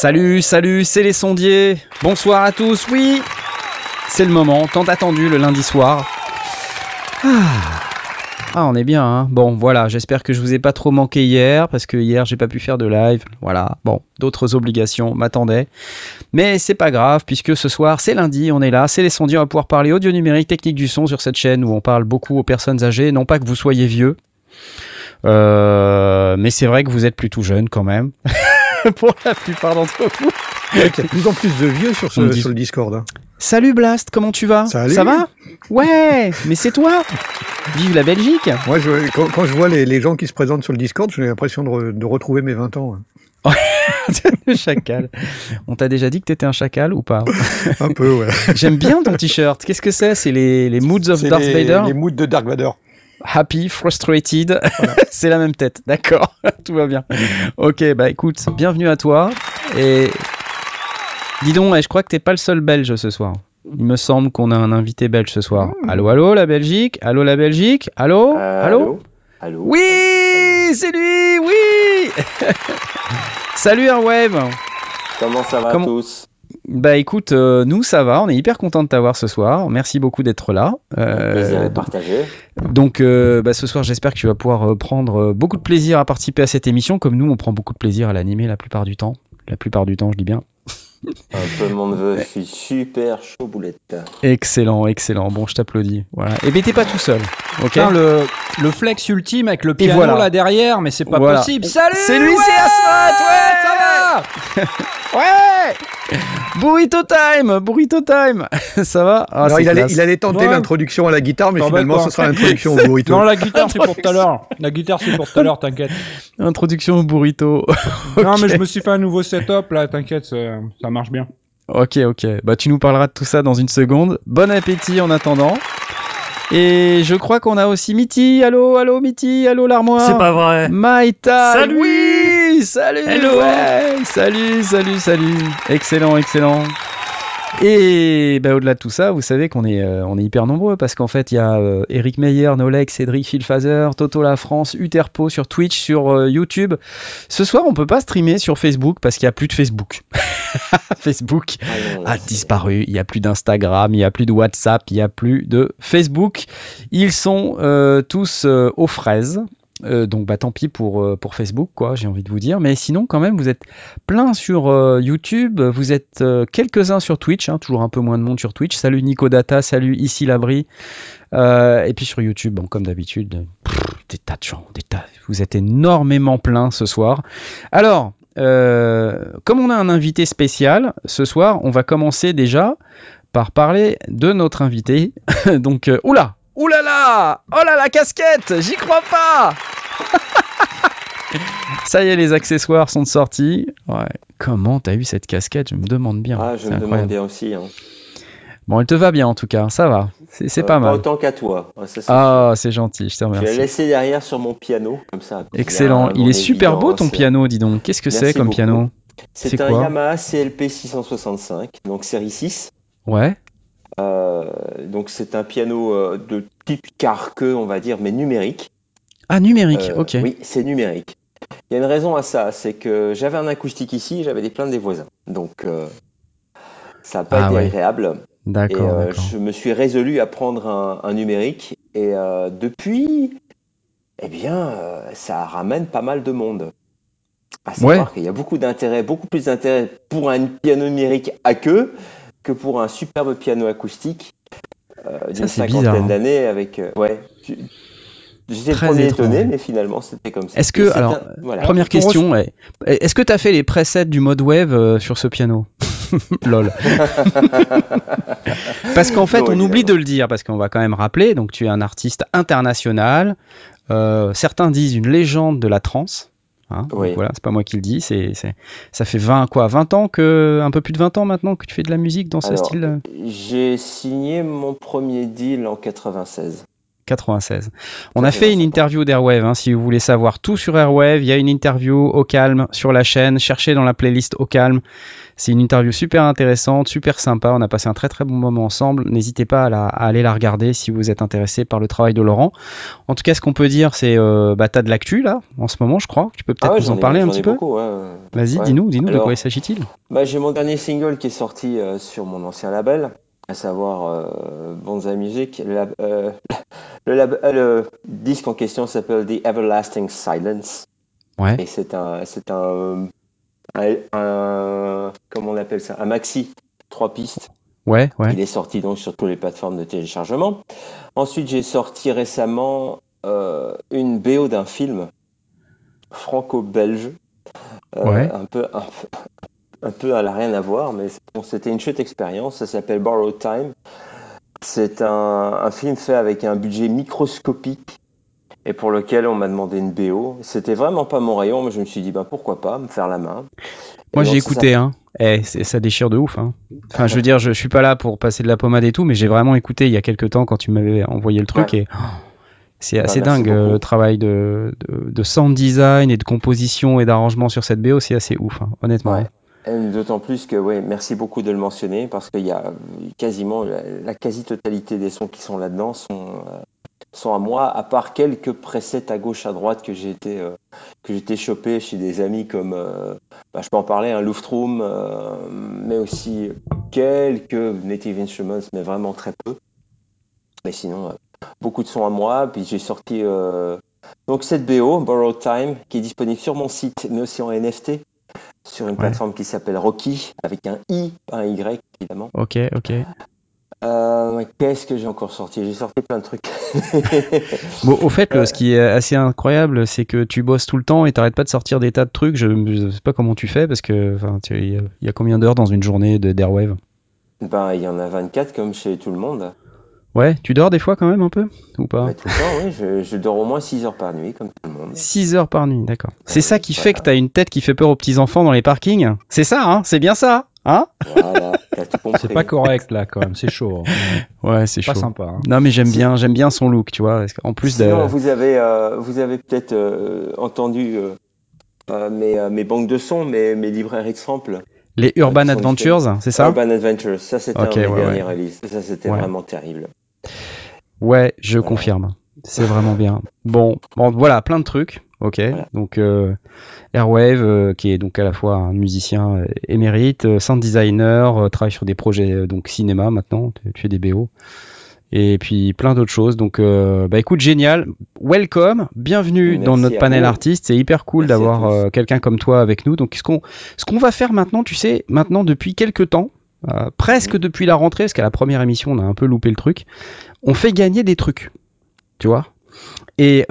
Salut, salut, c'est les sondiers. Bonsoir à tous, oui. C'est le moment, tant attendu le lundi soir. Ah, ah on est bien, hein. Bon, voilà, j'espère que je vous ai pas trop manqué hier, parce que hier j'ai pas pu faire de live. Voilà, bon, d'autres obligations m'attendaient. Mais c'est pas grave, puisque ce soir c'est lundi, on est là, c'est les sondiers, on va pouvoir parler audio numérique, technique du son sur cette chaîne où on parle beaucoup aux personnes âgées, non pas que vous soyez vieux. Euh, mais c'est vrai que vous êtes plutôt jeune quand même. pour la plupart d'entre vous. Il y a de plus en plus de vieux sur, ce, sur le Discord. hein. Salut Blast, comment tu vas? Salut. Ça va? Ouais, mais c'est toi Vive la Belgique Moi, je, quand, quand je vois les, les gens qui se présentent sur le Discord, j'ai l'impression de, re- de retrouver mes 20 ans. hein. Le chacal. On t'a déjà dit que t'étais un chacal ou pas? Un peu, ouais. J'aime bien ton t-shirt. Qu'est-ce que c'est? C'est les, les Moods of Darth les, Vader? les moods de Dark Vader. Happy, frustrated. c'est la même tête, d'accord. Tout va bien. Ok, bah écoute, bienvenue à toi. Et dis donc, eh, je crois que t'es pas le seul belge ce soir. Il me semble qu'on a un invité belge ce soir. Allô, allô, la Belgique? Allô, la Belgique? Allô? Euh, Allô? Allô? Oui, c'est lui, oui Salut Airwave Comment ça va Comment- tous? Bah écoute, euh, nous ça va, on est hyper content de t'avoir ce soir. Merci beaucoup d'être là. Euh, Plaisir de partager. donc euh, bah, ce soir j'espère que tu vas pouvoir prendre beaucoup de plaisir à participer à cette émission, comme nous on prend beaucoup de plaisir à l'animer la plupart du temps. La plupart du temps, je dis bien. Un peu le monde veut, je suis super chaud boulette. Excellent, excellent. Bon, je t'applaudis. Voilà. Et ben t'es pas tout seul, ok Putain, le, le flex ultime avec le piano voilà. là derrière, mais c'est pas Voilà. possible. Salut C'est lui, ouais c'est Asmat, ouais, ça va Ouais Burrito time Burrito time Ça va ah, Alors, il, allait, il allait tenter Ouais. l'introduction à la guitare, mais finalement, ce sera l'introduction au burrito. Non, la guitare c'est pour tout à l'heure. La guitare c'est pour tout à l'heure, t'inquiète. Introduction au burrito. Non, mais je me suis fait un nouveau setup là, t'inquiète, ça ça marche bien. Ok, ok. Bah, tu nous parleras de tout ça dans une seconde. Bon appétit en attendant. Et je crois qu'on a aussi Mitty. Allô, allô, Mitty. Allô, l'armoire. C'est pas vrai. Maïta. Salut. Oui, salut. Hello. Ouais, salut, salut, salut. Excellent, excellent. Et bah, au-delà de tout ça, vous savez qu'on est, euh, on est hyper nombreux parce qu'en fait, il y a euh, Eric Meyer, Nolek, Cédric Philphaser, Toto La France, Uterpo sur Twitch, sur euh, YouTube. Ce soir, on peut pas streamer sur Facebook parce qu'il y a plus de Facebook. Facebook Ah a disparu. Il n'y a plus d'Instagram, il n'y a plus de WhatsApp, il n'y a plus de Facebook. Ils sont euh, tous euh, aux fraises. Euh, donc bah tant pis pour, euh, pour Facebook quoi j'ai envie de vous dire. Mais sinon quand même vous êtes plein sur euh, YouTube. Vous êtes quelques-uns sur Twitch hein, toujours un peu moins de monde sur Twitch. Salut Nico Data salut ici Labri. Et puis sur YouTube comme d'habitude des tas de gens des tas vous êtes énormément plein ce soir. Alors comme on a un invité spécial ce soir on va commencer déjà par parler de notre invité. Donc oula Oulala là là Oh là la casquette J'y crois pas Ça y est, les accessoires sont sortis. Ouais. Comment t'as eu cette casquette? Je me demande bien. Ah, je C'est me demande bien aussi. Hein. Bon, elle te va bien en tout cas, ça va. C'est c'est Euh, pas mal. autant qu'à toi. Ça, Ah, c'est gentil, je te sûr. Je l'ai remercie. laissé derrière sur mon piano, comme ça. Excellent. Il est super beau ton évidence. piano, dis donc. Qu'est-ce que c'est comme beaucoup. piano? C'est C'est un quoi? Yamaha CLP 665, donc série 6. Ouais. Euh, donc c'est un piano euh, de type carqueux, on va dire, mais numérique. Ah, numérique, Euh, ok. Oui, c'est numérique. Il y a une raison à ça, c'est que j'avais un acoustique ici, j'avais des plaintes des voisins. Donc ça n'a pas Ah été ouais. agréable. D'accord, euh, je me suis résolu à prendre un, un numérique. Et euh, depuis, eh bien, euh, ça ramène pas mal de monde. À savoir Ouais. qu'il y a beaucoup d'intérêt, beaucoup plus d'intérêt pour un piano numérique à queue que pour un superbe piano acoustique euh, d'une cinquantaine hein. d'années avec. euh, ouais. tu- J'étais le Très premier étrange. étonné, mais finalement c'était comme ça. Est-ce que- alors, un- voilà. Première question, ouais. est-ce que t'as fait les presets du mode wave euh, sur ce piano Lol. parce qu'en fait, Non, on oublie de le dire, parce qu'on va quand même rappeler, donc tu es un artiste international, euh, certains disent une légende de la trance. Hein. Voilà, c'est pas moi qui le dis. C'est, ça fait 20 quoi, 20 ans que, un peu plus de 20 ans maintenant que tu fais de la musique dans ce style. J'ai signé mon premier deal en 96. 96. On a fait une interview d'Airwave. Hein, si vous voulez savoir tout sur Airwave, il y a une interview au calme sur la chaîne. Cherchez dans la playlist au calme. C'est une interview super intéressante, super sympa. On a passé un très très bon moment ensemble. N'hésitez pas à, aller la regarder si vous êtes intéressé par le travail de Laurent. En tout cas, ce qu'on peut dire, c'est euh, bah, t'as de l'actu là, en ce moment, je crois. Tu peux peut-être ah nous en parler un petit peu. Vas-y, dis-nous, dis-nous de quoi il s'agit-il. Bah, j'ai mon dernier single qui est sorti euh, sur mon ancien label, à savoir euh, Bonza Music. Le, euh, le, disque en question s'appelle The Everlasting Silence. Ouais. Et c'est un, c'est un un, comment on appelle ça, un maxi, trois pistes. Ouais, ouais. Il est sorti donc sur toutes les plateformes de téléchargement. Ensuite, j'ai sorti récemment euh, une BO d'un film franco-belge. Euh, un, peu, un, peu, elle n'a rien à voir, mais c'était une chouette expérience. Ça s'appelle Borrowed Time. C'est un, un, film fait avec un budget microscopique et pour lequel on m'a demandé une BO. C'était vraiment pas mon rayon, mais je me suis dit, bah, pourquoi pas, me faire la main. Moi, j'ai écouté, hein. Eh, ça déchire de ouf. Hein. Enfin, je veux dire, je, je, suis pas là pour passer de la pommade et tout, mais j'ai vraiment écouté il y a quelques temps quand tu m'avais envoyé le truc et oh, c'est bah, assez dingue le travail de, de, sound design et de composition et d'arrangement sur cette BO, c'est assez ouf, hein, honnêtement. D'autant plus que, ouais, merci beaucoup de le mentionner parce qu'il y a quasiment la, quasi-totalité des sons qui sont là-dedans sont, euh, sont à moi, à part quelques presets à gauche, à droite que j'ai été, euh, que été chopé chez des amis comme, euh, bah, je peux en parler, un Luftroom, euh, mais aussi quelques Native Instruments, mais vraiment très peu. Mais sinon, beaucoup de sons à moi. Puis j'ai sorti donc cette BO, Borrowed Time, qui est disponible sur mon site, mais aussi en NFT, sur une plateforme qui s'appelle Rocky, avec un I, pas un Y, évidemment. Ok, ok. Euh, qu'est-ce que j'ai encore sorti? J'ai sorti plein de trucs. bon, au fait, ce qui est assez incroyable, c'est que tu bosses tout le temps et t'arrêtes pas de sortir des tas de trucs. Je ne sais pas comment tu fais parce que il y, a combien d'heures dans une journée d'Airwave? Ben, il y en a 24 comme chez tout le monde. Ouais, tu dors des fois quand même un peu ou pas Tout le temps, oui. Je, dors au moins 6 heures par nuit, comme tout le monde. 6 heures par nuit, d'accord. C'est ça qui fait que tu as une tête qui fait peur aux petits-enfants dans les parkings? C'est ça, hein? C'est bien ça Hein? Voilà, C'est pas correct là quand même, c'est chaud. Hein. Ouais, c'est chaud. Pas sympa. Hein. Non mais j'aime bien, j'aime bien son look, tu vois. En plus Sinon, vous avez, euh, vous avez peut-être euh, entendu euh, mes, mes, banques de sons, mes, mes librairies de samples. Les Urban Adventures, c'est ça? Urban Adventures, ça c'était okay, un ouais, Ça c'était vraiment terrible. Ouais, je confirme. C'est vraiment bien. Bon, bon, voilà, plein de trucs. Ok, donc euh, Airwave, euh, qui est donc à la fois un musicien euh, émérite, sound designer, travaille sur des projets donc cinéma maintenant, tu fais des BO, et puis plein d'autres choses. Donc, bah écoute, génial, welcome, bienvenue dans notre panel artiste. C'est hyper cool d'avoir quelqu'un comme toi avec nous. Donc, ce qu'on ce qu'on va faire maintenant, tu sais, maintenant depuis quelques temps, presque mm. depuis la rentrée, parce qu'à la première émission on a un peu loupé le truc, on fait gagner des trucs, tu vois. Et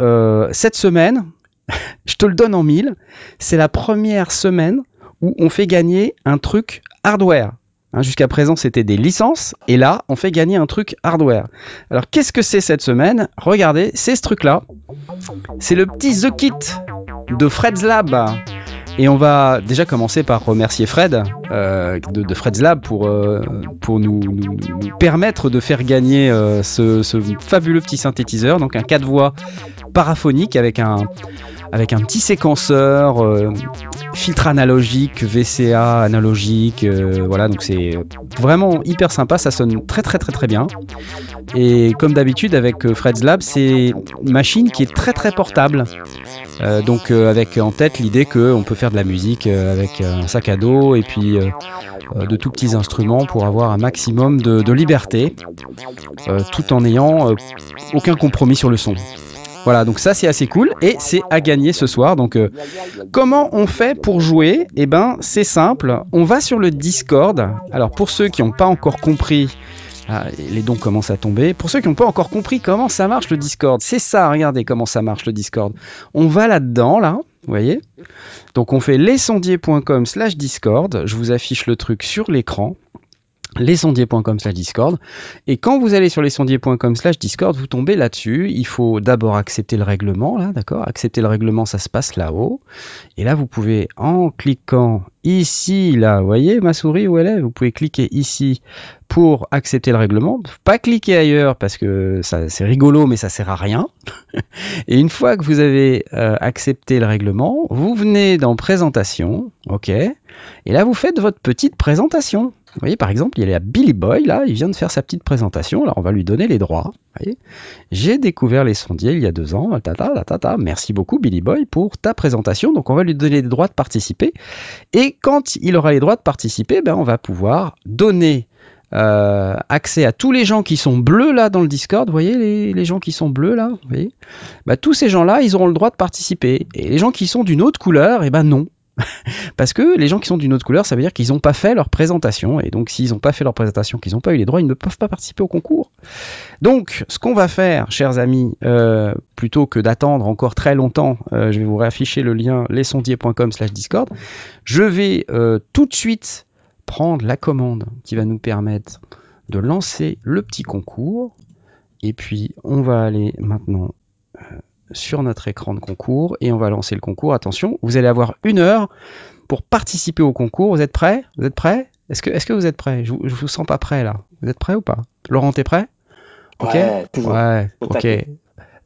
cette semaine, je te le donne en mille, c'est la première semaine où on fait gagner un truc hardware. Hein, jusqu'à présent, c'était des licences, et là, on fait gagner un truc hardware. Alors, qu'est-ce que c'est cette semaine? Regardez, c'est ce truc-là. C'est le petit The Kit de Fred's Lab. Et on va déjà commencer par remercier Fred euh, de, Fred's Lab pour, euh, nous, permettre de faire gagner euh, ce, ce, fabuleux petit synthétiseur, donc un 4 voix paraphonique avec un, avec un petit séquenceur, euh, filtre analogique, VCA analogique, euh, voilà, donc c'est vraiment hyper sympa, ça sonne très très très très bien. Et comme d'habitude avec euh, Fred's Lab, c'est une machine qui est très très portable. donc avec en tête l'idée qu'on peut faire de la musique avec un sac à dos et puis de tout petits instruments pour avoir un maximum de, de liberté, tout en n'ayant aucun compromis sur le son. Voilà, donc ça c'est assez cool et c'est à gagner ce soir. Donc euh, comment on fait pour jouer? Eh ben c'est simple, on va sur le Discord. Alors pour ceux qui n'ont pas encore compris ah, les dons commencent à tomber. Pour ceux qui n'ont pas encore compris comment ça marche le Discord, c'est ça, regardez comment ça marche le Discord. On va là-dedans, là, vous voyez? Donc on fait lescendier.com slash Discord, je vous affiche le truc sur l'écran. lesondiers.com slash discord. Et quand vous allez sur lesondiers.com slash discord vous tombez là-dessus. Il faut d'abord accepter le règlement là d'accord? Accepter le règlement ça se passe là-haut. Et là vous pouvez en cliquant ici là vous voyez ma souris où elle est? Vous pouvez cliquer ici pour accepter le règlement. Pas cliquer ailleurs parce que ça c'est rigolo mais ça sert à rien. Et une fois que vous avez euh, accepté le règlement vous venez dans présentation ok? Et là vous faites votre petite présentation vous voyez, par exemple, il y a Billy Boy, là, il vient de faire sa petite présentation, alors on va lui donner les droits. J'ai découvert les sondiers il y a deux ans, tata, tata, merci beaucoup Billy Boy pour ta présentation, donc on va lui donner les droits de participer. Et quand il aura les droits de participer, ben, on va pouvoir donner euh, accès à tous les gens qui sont bleus là dans le Discord, vous voyez les, gens qui sont bleus là, vous voyez bah, tous ces gens-là, ils auront le droit de participer. Et les gens qui sont d'une autre couleur, eh ben non. Parce que les gens qui sont d'une autre couleur, ça veut dire qu'ils n'ont pas fait leur présentation. Et donc, s'ils n'ont pas fait leur présentation, qu'ils n'ont pas eu les droits, ils ne peuvent pas participer au concours. Donc, ce qu'on va faire, chers amis, euh, plutôt que d'attendre encore très longtemps, euh, je vais vous réafficher le lien lesondiers.com slash Discord. Je vais euh, tout de suite prendre la commande qui va nous permettre de lancer le petit concours. Et puis, on va aller maintenant sur notre écran de concours et on va lancer le concours. Attention, vous allez avoir une heure pour participer au concours. Vous êtes prêts? Vous êtes prêts? Est-ce que, est que vous êtes prêts? Je, je vous sens pas prêt là. Vous êtes prêts ou pas? Laurent, t'es prêt? Ok? Ouais, toujours. Ouais, ok.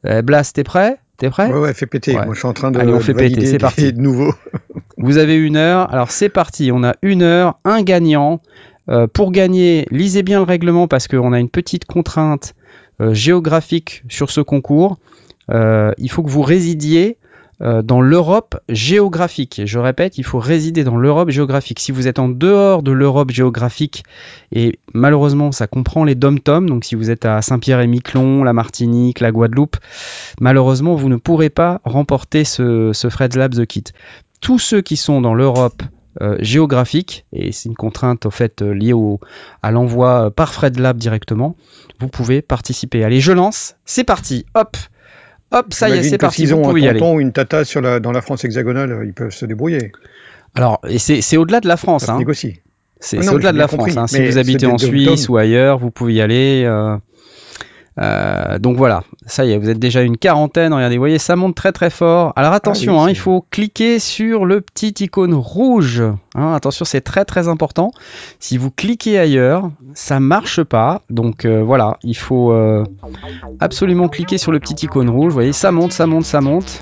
Euh, Blas, t'es prêt? T'es prêt? Ouais, ouais, fais péter. Moi, je suis en train de. Allez, on fait péter. C'est parti. De nouveau. vous avez une heure. Alors, c'est parti. On a une heure, un gagnant. Euh, pour gagner, lisez bien le règlement parce qu'on a une petite contrainte euh, géographique sur ce concours. Euh, il faut que vous résidiez euh, dans l'Europe géographique. Je répète, il faut résider dans l'Europe géographique. Si vous êtes en dehors de l'Europe géographique, et malheureusement ça comprend les dom-tom, donc si vous êtes à Saint-Pierre-et-Miquelon, la Martinique, la Guadeloupe, malheureusement vous ne pourrez pas remporter ce, ce Fred's Lab The Kit. Tous ceux qui sont dans l'Europe euh, géographique, et c'est une contrainte au fait liée à l'envoi par Fred Lab directement, vous pouvez participer. Allez, je lance, c'est parti, hop Hop, ça y est, c'est parti. S'ils ont un tonton ou une tata sur la, dans la France hexagonale, ils peuvent se débrouiller. Alors, c'est au-delà de la France. Ça hein. négocie. C'est ah au-delà de la France. Hein. Si vous habitez en Suisse ou ailleurs, vous pouvez y aller. Euh, euh, donc voilà, ça y est, vous êtes déjà une quarantaine. Regardez, vous voyez, ça monte très très fort. Alors attention, ah hein, il faut cliquer sur le petit icône rouge. Hein, attention, c'est très très important. Si vous cliquez ailleurs, ça marche pas. Donc euh, voilà, il faut euh, absolument cliquer sur le petit icône rouge. Vous voyez, ça monte, ça monte, ça monte.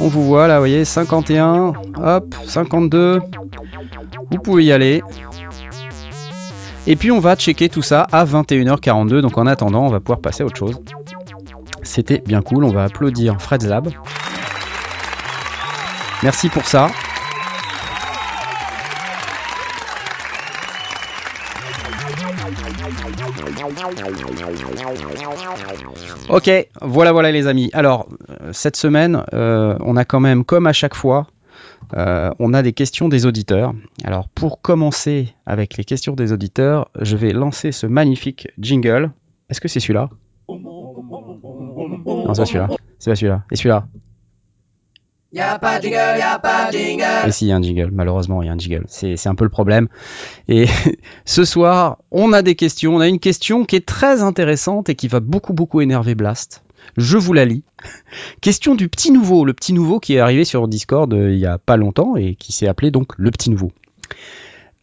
On vous voit là, vous voyez, 51, hop, 52. Vous pouvez y aller. Et puis on va checker tout ça à 21h42. Donc en attendant, on va pouvoir passer à autre chose. C'était bien cool. On va applaudir Fred's Lab. Merci pour ça. Ok, voilà, voilà les amis. Alors, euh, cette semaine, euh, on a quand même, comme à chaque fois, euh, on a des questions des auditeurs. Alors pour commencer avec les questions des auditeurs, je vais lancer ce magnifique jingle. Est-ce que c'est celui-là? Non, c'est pas celui-là. C'est pas celui-là. Et celui-là? Y'a pas de jingle, y'a pas de jingle. Et si, il y a un jingle. Malheureusement, il y a un jingle. C'est un peu le problème. Et ce soir, on a des questions. On a une question qui est très intéressante et qui va beaucoup, beaucoup énerver Blast. Je vous la lis. Question du petit nouveau, le petit nouveau qui est arrivé sur Discord euh, il y a pas longtemps et qui s'est appelé donc le petit nouveau.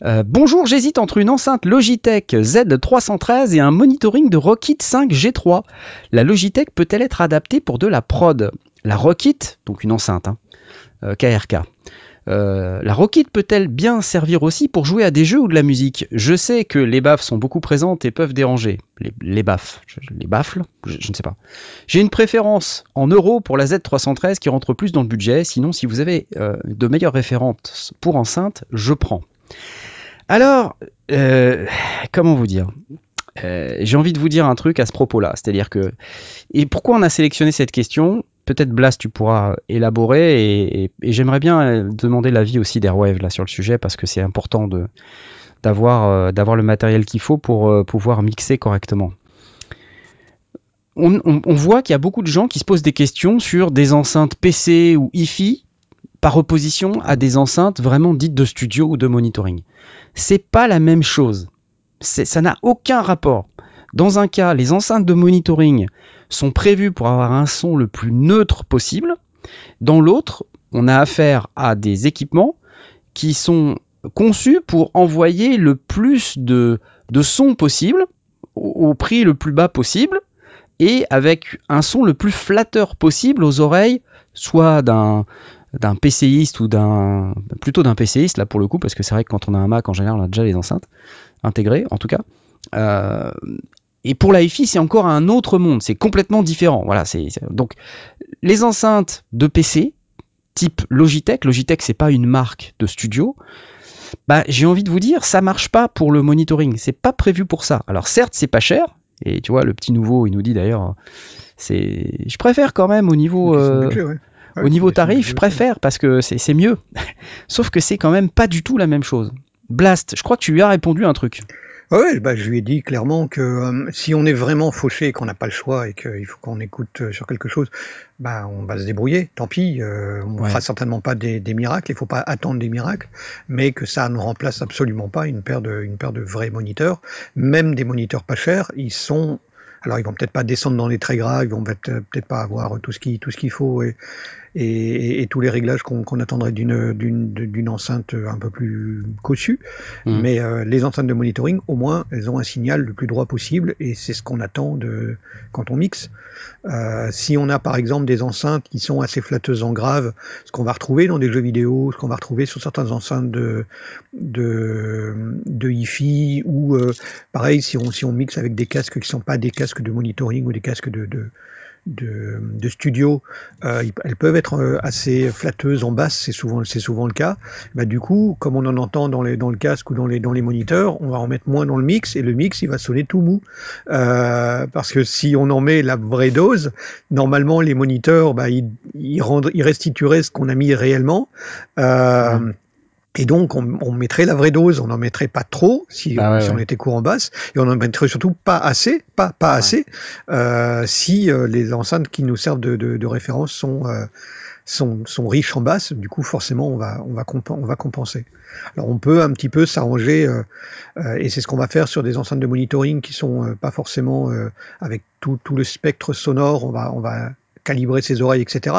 Euh, bonjour, j'hésite entre une enceinte Logitech Z313 et un monitoring de Rockit 5 G3. La Logitech peut-elle être adaptée pour de la prod? La Rockit, donc une enceinte, KRK, hein, euh, la Rocket peut-elle bien servir aussi pour jouer à des jeux ou de la musique? Je sais que les baffes sont beaucoup présentes et peuvent déranger. Les, baffes, les baffles, je, ne sais pas. J'ai une préférence en euros pour la Z313 qui rentre plus dans le budget. Sinon, si vous avez euh, de meilleures références pour enceinte, je prends. Alors, euh, comment vous dire? J'ai envie de vous dire un truc à ce propos-là. C'est-à-dire que... Et pourquoi on a sélectionné cette question? Peut-être Blas, tu pourras élaborer et, j'aimerais bien euh, demander l'avis aussi d'Airwave là sur le sujet parce que c'est important euh, d'avoir le matériel qu'il faut pour euh, pouvoir mixer correctement. On, voit qu'il y a beaucoup de gens qui se posent des questions sur des enceintes PC ou hi par opposition à des enceintes vraiment dites de studio ou de monitoring. C'est pas la même chose. ça n'a aucun rapport. Dans un cas, les enceintes de monitoring sont prévues pour avoir un son le plus neutre possible. Dans l'autre, on a affaire à des équipements qui sont conçus pour envoyer le plus de, de son possible au, prix le plus bas possible et avec un son le plus flatteur possible aux oreilles, soit d'un d'un PCiste ou d'un plutôt d'un PCiste là pour le coup parce que c'est vrai que quand on a un Mac en général on a déjà les enceintes intégrées en tout cas euh, et pour la hi c'est encore un autre monde c'est complètement différent voilà c'est donc les enceintes de PC type Logitech Logitech c'est pas une marque de studio bah, j'ai envie de vous dire, ça marche pas pour le monitoring. C'est pas prévu pour ça. Alors certes, c'est pas cher. Et tu vois, le petit nouveau, il nous dit d'ailleurs, c'est, je préfère quand même au niveau, euh, au niveau tarif, je préfère parce que c'est mieux. Sauf que c'est quand même pas du tout la même chose. Blast, je crois que tu lui as répondu un truc. Oui, bah, je lui ai dit clairement que euh, si on est vraiment fauché et qu'on n'a pas le choix et qu'il faut qu'on écoute euh, sur quelque chose, bah, on va se débrouiller, tant pis, euh, on ne fera certainement pas des, des miracles, il ne faut pas attendre des miracles, mais que ça ne remplace absolument pas une paire de, une paire de vrais moniteurs, même des moniteurs pas chers, ils sont alors ils vont peut-être pas descendre dans les très graves, ils vont peut-être pas avoir tout ce qui tout ce qu'il faut et, et, tous les réglages qu'on attendrait d'une enceinte un peu plus cossue. Mmh. Mais euh, les enceintes de monitoring, au moins, elles ont un signal le plus droit possible et c'est ce qu'on attend de quand on mixe. Euh, si on a par exemple des enceintes qui sont assez flatteuses en grave, ce qu'on va retrouver dans des jeux vidéo, ce qu'on va retrouver sur certaines enceintes de de, de hi-fi ou euh, pareil si on si on mixe avec des casques qui sont pas des casques de monitoring ou des casques de, de de, de studio, euh, elles peuvent être euh, assez flatteuses en basse, c'est souvent, c'est souvent le cas. Bah, du coup, comme on en entend dans, les, dans le casque ou dans les, dans les moniteurs, on va en mettre moins dans le mix et le mix il va sonner tout mou. Euh, parce que si on en met la vraie dose, normalement les moniteurs, bah, ils, ils, ils restitueraient ce qu'on a mis réellement. Euh. Et donc, on, on, mettrait la vraie dose, on n'en mettrait pas trop si, bah si on était courant basse, et on n'en mettrait surtout pas assez, pas, pas assez, euh, si euh, les enceintes qui nous servent de, de, de référence sont, euh, sont, sont, riches en basse. Du coup, forcément, on va, on va, on va compenser. Alors, on peut un petit peu s'arranger, euh, euh, et c'est ce qu'on va faire sur des enceintes de monitoring qui sont pas forcément avec tout, tout le spectre sonore. On va, on va calibrer ses oreilles, etc.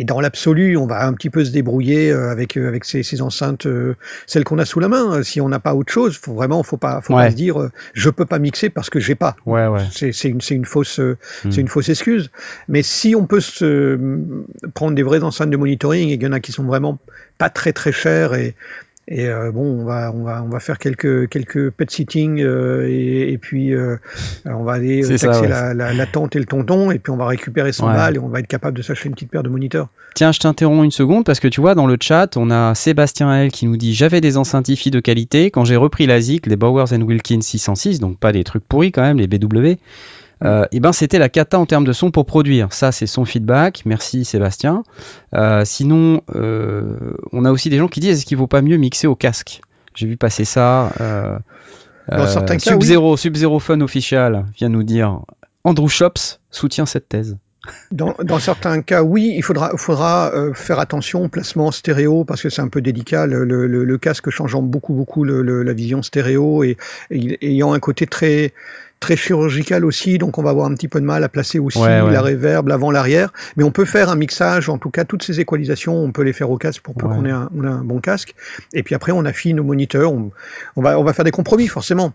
Et dans l'absolu, on va un petit peu se débrouiller euh, avec euh, avec ces, ces enceintes, euh, celles qu'on a sous la main. Si on n'a pas autre chose, faut vraiment, faut pas, faut pas se dire, je peux pas mixer parce que j'ai pas. Ouais, ouais. C'est une, c'est une fausse, c'est une fausse excuse. Mais si on peut se prendre des vraies enceintes de monitoring, et il y en a qui sont vraiment pas très très chères et et euh, bon, on va, on va, on va faire quelques, quelques pet sitting euh, et, et, puis euh, on va aller taxer ça, ouais. la, la, la, tante et le tonton et puis on va récupérer son ouais. balles et on va être capable de s'acheter une petite paire de moniteurs. Tiens, je t'interromps une seconde parce que tu vois, dans le chat, on a Sébastien L qui nous dit J'avais des enceintes hi de qualité. Quand j'ai repris la ZIC, les Bowers Wilkins 606, donc pas des trucs pourris quand même, les BW. Euh, et ben c'était la cata en termes de son pour produire. Ça, c'est son feedback. Merci Sébastien. Euh, sinon, euh, on a aussi des gens qui disent est-ce qu'il vaut pas mieux mixer au casque? J'ai vu passer ça. Euh, Dans certains cas, Sub-Zero, oui. Sub-Zero Fun Official vient nous dire Andrew Shops soutient cette thèse. Dans, dans, certains cas, oui, il faudra, faudra euh, faire attention au placement stéréo parce que c'est un peu délicat. Le, le, le, casque changeant beaucoup, beaucoup la vision stéréo et, et, ayant un côté très très chirurgical aussi, donc on va avoir un petit peu de mal à placer aussi ouais, ouais. la réverb, l'avant, l'arrière, mais on peut faire un mixage, en tout cas toutes ces équalisations, on peut les faire au casque pour peu ouais. qu'on ait un, on a un bon casque, et puis après on affine nos moniteurs, on, on, va, on va faire des compromis forcément.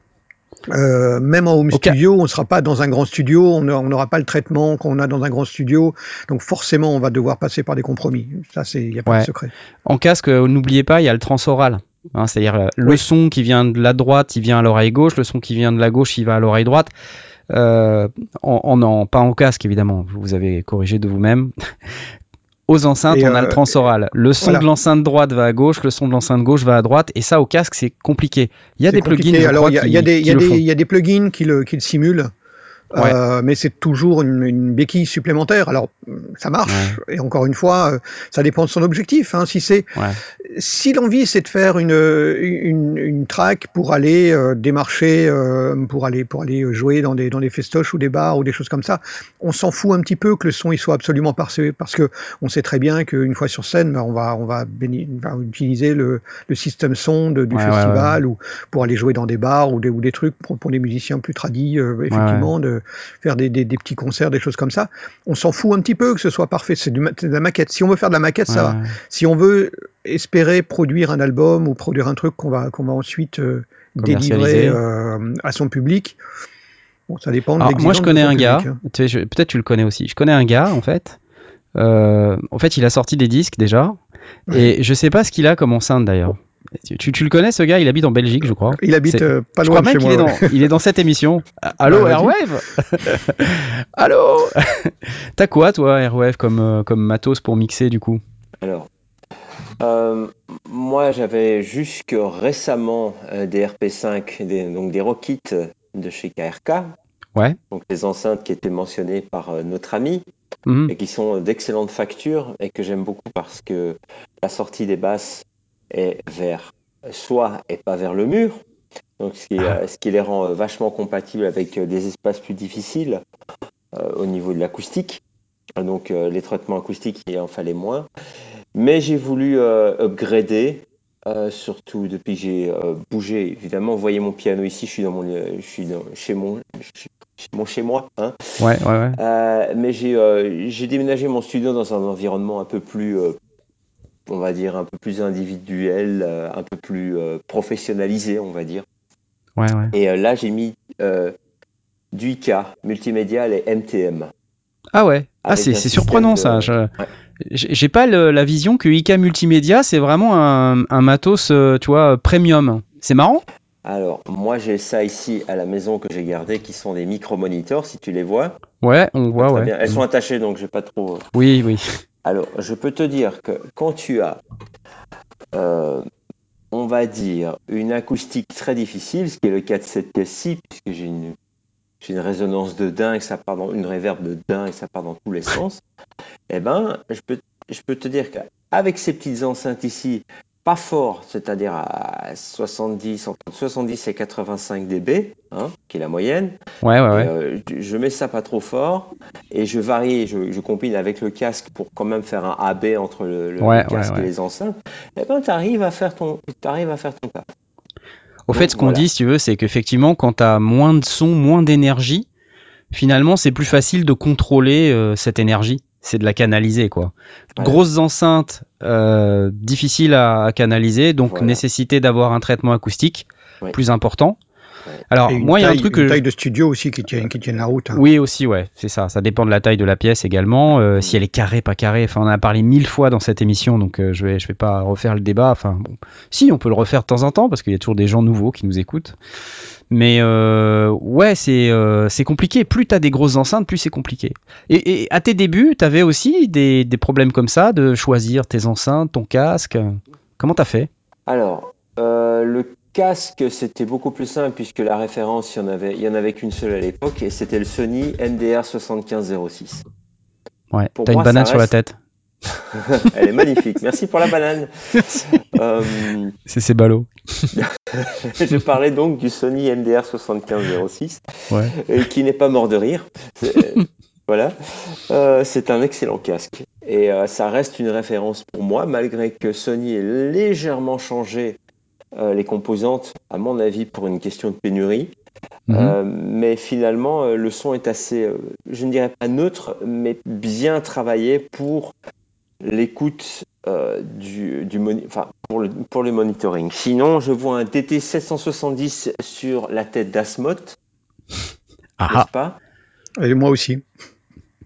Euh, même en home okay. studio, on ne sera pas dans un grand studio, on n'aura pas le traitement qu'on a dans un grand studio, donc forcément on va devoir passer par des compromis. Ça, c'est il n'y a pas de secret. En casque, euh, n'oubliez pas, il y a le transoral. Hein, C'est-à-dire euh, le oui. son qui vient de la droite, il vient à l'oreille gauche, le son qui vient de la gauche, il va à l'oreille droite. Euh, en, en, en, pas en casque évidemment, vous avez corrigé de vous-même. Aux enceintes, et on euh, a le transoral. Le son voilà. de l'enceinte droite va à gauche, le son de l'enceinte gauche va à droite, et ça au casque c'est compliqué. Il y a des compliqué. plugins. Alors il y, y, y, y, a des plugins qui le, qui le simulent. Euh, mais c'est toujours une, une, béquille supplémentaire. Alors, ça marche. Et encore une fois, euh, ça dépend de son objectif. Hein. Si c'est, si l'envie c'est de faire une, une, une track pour aller euh, démarcher, euh, pour aller pour aller jouer dans des dans des festoches ou des bars ou des choses comme ça, on s'en fout un petit peu que le son il soit absolument parfait parce que on sait très bien qu'une fois sur scène, on va on va, va utiliser le, le système son de, du festival ou pour aller jouer dans des bars ou des ou des trucs pour, pour les musiciens plus tradis, effectivement de faire des, des, des, petits concerts, des choses comme ça. On s'en fout un petit peu que ce soit parfait. C'est de la maquette. Si on veut faire de la maquette, ça va. Si on veut espérer produire un album ou produire un truc qu'on va, qu'on va ensuite euh, délivrer euh, à son public, bon, ça dépend de Moi, je connais un gars, hein. peut-être tu le connais aussi. Je connais un gars, en fait. Euh, en fait, il a sorti des disques déjà. Et je sais pas ce qu'il a comme enceinte d'ailleurs. Tu, tu, le connais ce gars? Il habite en Belgique, je crois. Il habite euh, pas loin de chez moi. Il, est dans, il est dans cette émission. Allô, Airwave? Allô? T'as quoi, toi, Airwave, comme, euh, comme matos pour mixer, du coup? Alors, euh, moi, j'avais jusque récemment euh, des RP5, des, donc des Rockits de chez KRK. Ouais. Donc, des enceintes qui étaient mentionnées par euh, notre ami. Mhm. Et qui sont d'excellentes factures et que j'aime beaucoup parce que la sortie des basses est vers soi et pas vers le mur. Donc, ce qui, Ah. ce qui les rend vachement compatibles avec des espaces plus difficiles euh, au niveau de l'acoustique. Donc, euh, les traitements acoustiques, il en fallait moins. Mais j'ai voulu euh, upgrader, euh, surtout depuis que j'ai euh, bougé. Évidemment, vous voyez mon piano ici, je suis dans mon, je suis dans, chez mon, chez mon chez moi. Hein. Ouais, ouais, ouais. Euh, mais j'ai euh, déménagé mon studio dans un environnement un peu plus, euh, on va dire, un peu plus individuel, euh, un peu plus euh, professionnalisé, on va dire. Ouais, ouais. Et euh, là, j'ai mis du IK, multimédia et MTM. Ah ouais. Ah, c'est surprenant de- ça. Je- Ouais. J'ai j'ai pas le- la vision que IK Multimédia, c'est vraiment un, un matos, tu vois, premium. C'est marrant? Alors, moi, j'ai ça ici à la maison que j'ai gardé, qui sont des micro-monitors, si tu les vois. Ouais, on voit, ouais. bien. Elles sont attachées, donc je vais pas trop. Oui, oui. Alors, je peux te dire que quand tu as, euh, on va dire, une acoustique très difficile, ce qui est le cas de cette pièce-ci, puisque j'ai une, j'ai une résonance de dingue, ça part dans une réverb de dingue, ça part dans tous les sens, eh ben, je peux, je peux te dire qu'avec ces petites enceintes ici, pas fort, c'est-à-dire à 70, entre 70 et 85 dB, hein, qui est la moyenne, Ouais, ouais, ouais. euh, je mets ça pas trop fort et je varie, je, je combine avec le casque pour quand même faire un AB entre le, le Ouais, casque ouais, ouais. et les enceintes. Et ben, tu arrives à faire ton, t'arrives à faire ton taf. Au Donc, fait, ce qu'on voilà. dit, si tu veux, c'est qu'effectivement, quand tu as moins de son, moins d'énergie, finalement, c'est plus facile de contrôler euh, cette énergie. C'est de la canaliser, quoi. Voilà. Grosses enceintes, euh, difficiles à, à canaliser, donc Voilà. nécessité d'avoir un traitement acoustique plus important. Alors, Et une moi, il y a un truc une que. taille de studio aussi qui tienne, qui tienne la route. hein. Oui, aussi, ouais, c'est ça. Ça dépend de la taille de la pièce également. Euh, si elle est carrée, pas carrée. Enfin, on en a parlé mille fois dans cette émission, donc euh, je vais, je vais pas refaire le débat. Enfin, bon, si, on peut le refaire de temps en temps parce qu'il y a toujours des gens nouveaux qui nous écoutent. Mais euh, ouais, c'est euh, c'est compliqué. Plus t'as des grosses enceintes, plus c'est compliqué. Et, et à tes débuts, t'avais aussi des, des problèmes comme ça de choisir tes enceintes, ton casque? Comment t'as fait? Alors, euh, le casque, c'était beaucoup plus simple puisque la référence, il y en avait, il y en avait qu'une seule à l'époque et c'était le Sony NDR 7506. Ouais. T'as une banane sur la tête. Elle est magnifique. Merci pour la banane. Euh, C'est ces ballots. je parlais donc du Sony MDR 7506, Ouais. et qui n'est pas mort de rire. C'est- voilà. Euh, c'est un excellent casque. Et euh, ça reste une référence pour moi, malgré que Sony ait légèrement changé euh, les composantes, à mon avis, pour une question de pénurie. Mhm. Euh, mais finalement, euh, le son est assez, euh, je ne dirais pas neutre, mais bien travaillé pour l'écoute euh, du, du moni- enfin, pour, le, pour le monitoring. Sinon, je vois un TT 770 sur la tête d'Asmoth, Ah, n'est-ce pas? Et moi aussi.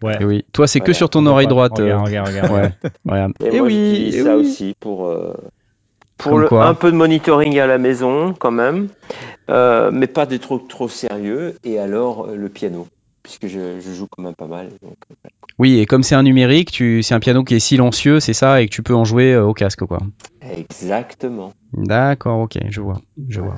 Ouais. eh oui. Toi, c'est que sur ton oreille droite. Regarde, euh, regarde, regarde. Ouais. Regarde. Et, Eh moi, oui, eh ça oui. aussi pour, euh, pour le- un peu de monitoring à la maison, quand même, euh, mais pas des trucs trop sérieux. Et alors, euh, le piano, puisque je, je joue quand même pas mal. donc, euh, Oui, et comme c'est un numérique, c'est un piano qui est silencieux, c'est ça, et que tu peux en jouer au casque, quoi. exactement. D'accord, ok, je vois, je vois.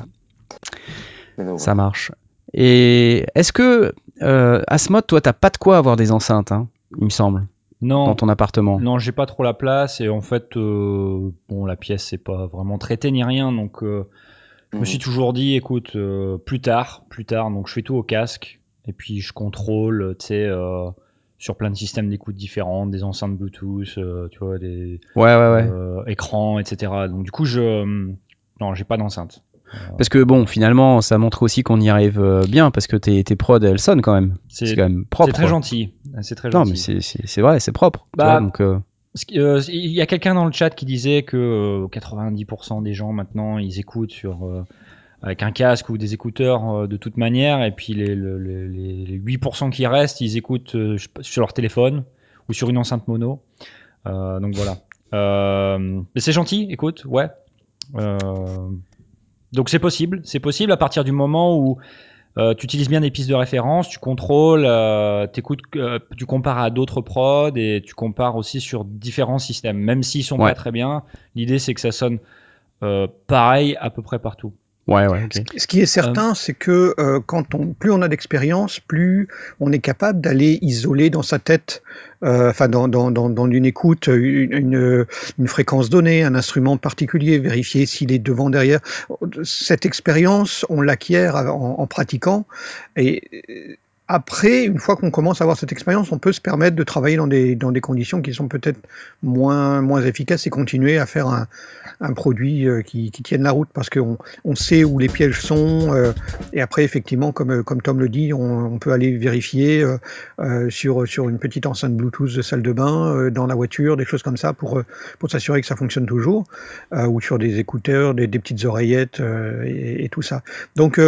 Ça marche. Et est-ce que euh, Asmod, toi, t'as pas de quoi avoir des enceintes, hein, il me semble. Non. Dans ton appartement. Non, j'ai pas trop la place et en fait, euh, bon, la pièce c'est pas vraiment traitée ni rien, donc euh, je me suis Mhm. toujours dit, écoute, euh, plus tard, plus tard, donc je fais tout au casque et puis je contrôle, tu sais, euh, sur plein de systèmes d'écoute différents, des enceintes Bluetooth, euh, tu vois, des Ouais, ouais, ouais. euh, écrans, etc. Donc du coup, je, euh, non, j'ai pas d'enceinte. Parce que bon, finalement, ça montre aussi qu'on y arrive bien, parce que tes, tes prods, elles sonnent quand même. C'est quand même propre. c'est très gentil, c'est très Non, gentil. mais c'est- vrai, c'est propre. Bah, vois, donc, euh, euh, Il y a quelqu'un dans le chat qui disait que euh, 90% des gens maintenant ils écoutent sur euh, avec un casque ou des écouteurs euh, de toute manière et puis les, le- le- les, les 8% qui restent ils écoutent euh, sur leur téléphone ou sur une enceinte mono. Euh, donc voilà. Euh, mais c'est gentil, écoute, ouais. Euh, donc c'est possible, c'est possible à partir du moment où euh, tu utilises bien des pistes de référence, tu contrôles, euh, t'écoutes, euh, tu compares à d'autres prods et tu compares aussi sur différents systèmes, même s'ils sont Ouais. pas très bien. L'idée c'est que ça sonne euh, pareil à peu près partout. Ouais, ouais, ok. Ce qui est certain, c'est que euh, quand on, plus on a d'expérience, plus on est capable d'aller isoler dans sa tête, euh, enfin dans, dans, dans, dans une écoute, une, une, une fréquence donnée, un instrument particulier, vérifier s'il est devant, derrière. Cette expérience, on l'acquiert en, en pratiquant. Et euh, après, une fois qu'on commence à avoir cette expérience, on peut se permettre de travailler dans des, dans des conditions qui sont peut-être moins, moins efficaces et continuer à faire un, un produit euh, qui, qui tienne la route parce qu'on on sait où les pièges sont. euh, et après, effectivement, comme, euh, comme Tom le dit, on, peut aller vérifier sur, sur une petite enceinte Bluetooth de salle de bain, dans la voiture, des choses comme ça pour, pour s'assurer que ça fonctionne toujours, ou sur des écouteurs, des, des petites oreillettes et, et tout ça. Donc,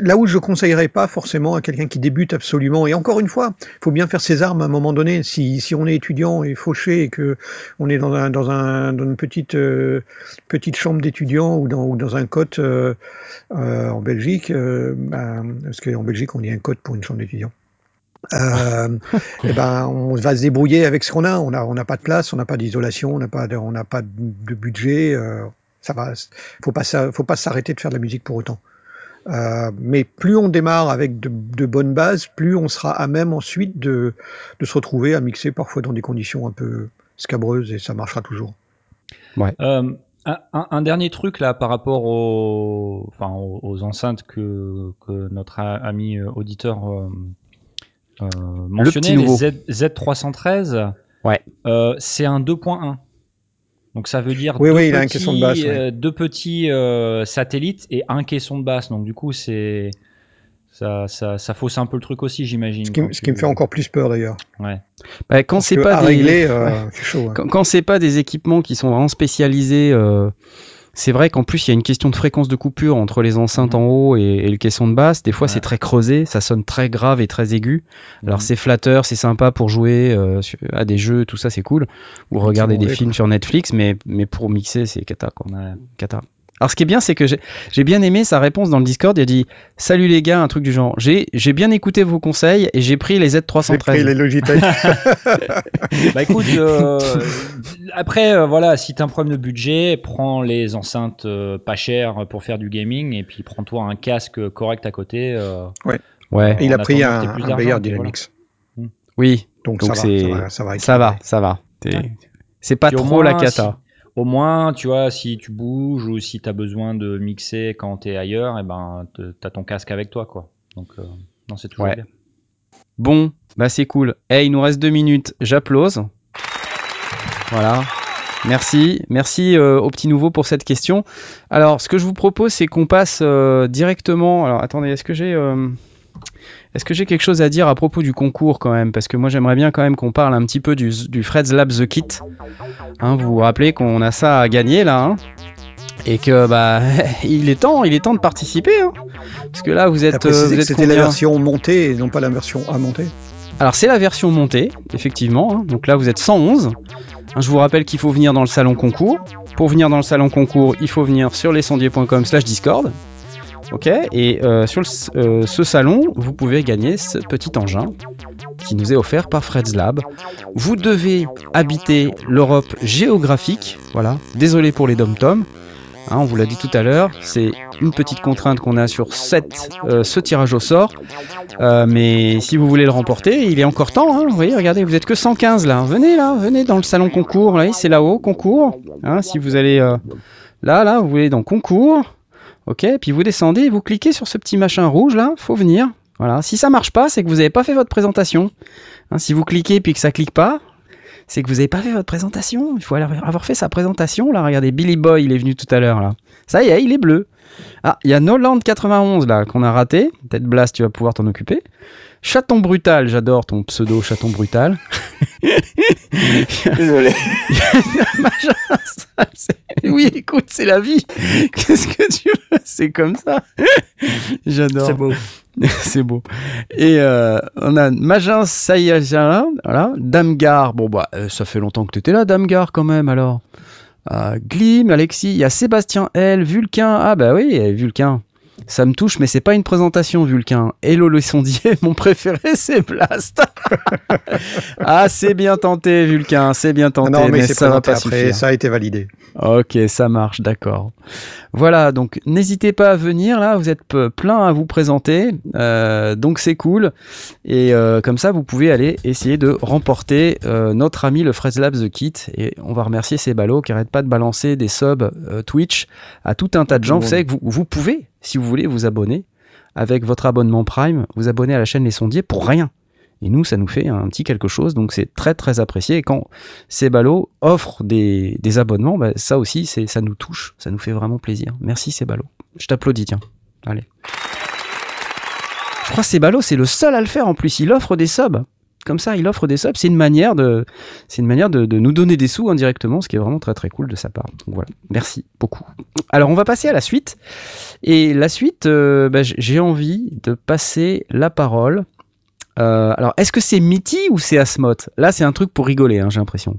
là où je conseillerais pas forcément à quelqu'un qui débute absolument, et encore une fois, il faut bien faire ses armes à un moment donné. Si, si on est étudiant et fauché et que on est dans, un, dans, un, dans une petite, euh, petite chambre d'étudiant ou dans, ou dans un cote euh, euh, en Belgique, ben, parce qu'en Belgique on dit un cote pour une chambre d'étudiant. Euh, eh ben, on va se débrouiller avec ce qu'on a. On n'a on pas de place, on n'a pas d'isolation, on n'a pas, de, on n'a pas de, de budget. euh, ça va. Faut pas, faut pas s'arrêter de faire de la musique pour autant. Euh, mais plus on démarre avec de, de bonnes bases, plus on sera à même ensuite de, de se retrouver à mixer parfois dans des conditions un peu scabreuses et ça marchera toujours. Euh, un, dernier truc là par rapport aux, enfin, aux, aux enceintes que, que notre a- ami euh, auditeur euh, euh, mentionnait, petit les nouveau. Z, Z313, Ouais. euh, c'est un 2.1. Donc ça veut dire Oui, deux, oui, il a un petits, caisson de basse, ouais. euh, deux petits euh, satellites et un caisson de basse. Donc du coup c'est ça, ça, ça fausse un peu le truc aussi, j'imagine. Ce qui, quand ce qui me fait encore plus peur d'ailleurs. Ouais. Bah, quand c'est pas à des... régler, euh, chaud. hein. Quand, quand c'est pas des équipements qui sont vraiment spécialisés, euh, c'est vrai qu'en plus il y a une question de fréquence de coupure entre les enceintes en haut et, et le caisson de basse. Des fois Ouais. c'est très creusé, ça sonne très grave et très aigu. Alors Mhm. c'est flatteur, c'est sympa pour jouer euh, à des jeux, tout ça c'est cool. Ou regarder des films sur Netflix, mais, mais pour mixer c'est cata quoi. Ouais. Cata. Alors ce qui est bien, c'est que j'ai j'ai bien aimé sa réponse dans le Discord. Il a dit Salut les gars, un truc du genre. J'ai j'ai bien écouté vos conseils et j'ai pris les J'ai pris Z313. les Logitech. Bah écoute, euh, après euh, voilà, si t'as un problème de budget, prends les enceintes euh, pas chères pour faire du gaming et puis prends-toi un casque correct à côté. euh, Ouais, Et il a pris un, un d'argent, Bayer puis Dynamics. oui, Donc, Donc ça, c'est- va, ça va, ça va. ça va, ça va. T'es- Ouais. C'est pas Puis trop la moins, cata. Au moins, tu vois, si tu bouges ou si t'as besoin de mixer quand t'es ailleurs, et ben te- t'as ton casque avec toi, quoi. Donc euh, non, c'est toujours Ouais. bien. Bon, bah c'est cool. Eh, il nous reste deux minutes. J'applause. Voilà. Merci, merci euh, au petit nouveau pour cette question. Alors, ce que je vous propose, c'est qu'on passe euh, directement. Alors, attendez, est-ce que j'ai, est-ce que j'ai quelque chose à dire à propos du concours quand même? Parce que moi, j'aimerais bien quand même qu'on parle un petit peu du, du Fred's Lab The Kit. Hein, vous vous rappelez qu'on a ça à gagner là, hein? Et que bah, il est temps, il est temps de participer. hein? Parce que là, vous êtes, euh, vous êtes c'était la version montée et non pas la version à monter. Alors c'est la version montée, effectivement. Donc là vous êtes 111. Hein, Je vous rappelle qu'il faut venir dans le salon concours. Pour venir dans le salon concours, il faut venir sur lescendiers.com slash discord. Ok Et euh, sur le euh, ce salon, vous pouvez gagner ce petit engin qui nous est offert par Fred's Lab. Vous devez habiter l'Europe géographique. Voilà. Désolé pour les dom-toms. Hein, on vous l'a dit tout à l'heure, c'est une petite contrainte qu'on a sur cette, euh, ce tirage au sort. Euh, mais si vous voulez le remporter, il est encore temps. Hein, vous voyez, regardez, vous êtes que 115 là. Venez là, venez dans le salon concours. Là, c'est là-haut, concours. Hein, si vous allez euh, là, là, vous voulez dans concours. Ok, puis vous descendez, vous cliquez sur ce petit machin rouge là. Faut venir. Voilà. Si ça marche pas, c'est que vous n'avez pas fait votre présentation. Hein, si vous cliquez puis que ça clique pas, c'est que vous n'avez pas fait votre présentation. Il faut avoir fait sa présentation. Là, regardez, Billy Boy, il est venu tout à l'heure. là. Ça y est, il est bleu. Ah, il y a Noland 91 là qu'on a raté. Peut-être Blast, tu vas pouvoir t'en occuper. Chaton brutal, j'adore ton pseudo chaton brutal. Désolé. oui, écoute, c'est la vie. Qu'est-ce que tu veux? C'est comme ça. J'adore. C'est beau. c'est beau. Et euh, on a Magin voilà. Damgar, bon bah euh, ça fait longtemps que tu étais là, Damgar quand même alors. Euh, Glim, Alexis, il y a Sébastien L, Vulcain, ah bah oui, Vulcain. Ça me touche, mais c'est pas une présentation, Vulcain. Hello le sondier, mon préféré, c'est Blast. ah, c'est bien tenté, Vulcain, c'est bien tenté, non, mais, mais ça va pas après, suffire. ça a été validé. Ok, ça marche, d'accord. Voilà, donc n'hésitez pas à venir là, vous êtes plein à vous présenter, euh, donc c'est cool. Et euh, comme ça, vous pouvez aller essayer de remporter euh, notre ami le Fraise Labs The Kit. Et on va remercier ces ballots qui arrêtent pas de balancer des subs Twitch à tout un tas de gens. Vous savez que vous, vous pouvez, si vous voulez, vous abonner avec votre abonnement Prime, vous abonner à la chaîne Les Sondiers pour rien. Et nous, ça nous fait un petit quelque chose, donc c'est très très apprécié. Et quand ces offrent des, abonnements, bah, ça aussi, ça nous touche, ça nous fait vraiment plaisir. Merci ces ballots. Je t'applaudis, tiens. Allez. Je crois que ces ballots, c'est le seul à le faire en plus. Il offre des subs. Comme ça, il offre des subs. C'est une manière de, c'est une manière de, de nous donner des sous indirectement, ce qui est vraiment très très cool de sa part. Donc voilà, merci beaucoup. Alors on va passer à la suite. Et la suite, euh, bah, j'ai envie de passer la parole. Euh, alors, est-ce que c'est Mitty ou c'est Asmoth? Là, c'est un truc pour rigoler, hein, j'ai l'impression.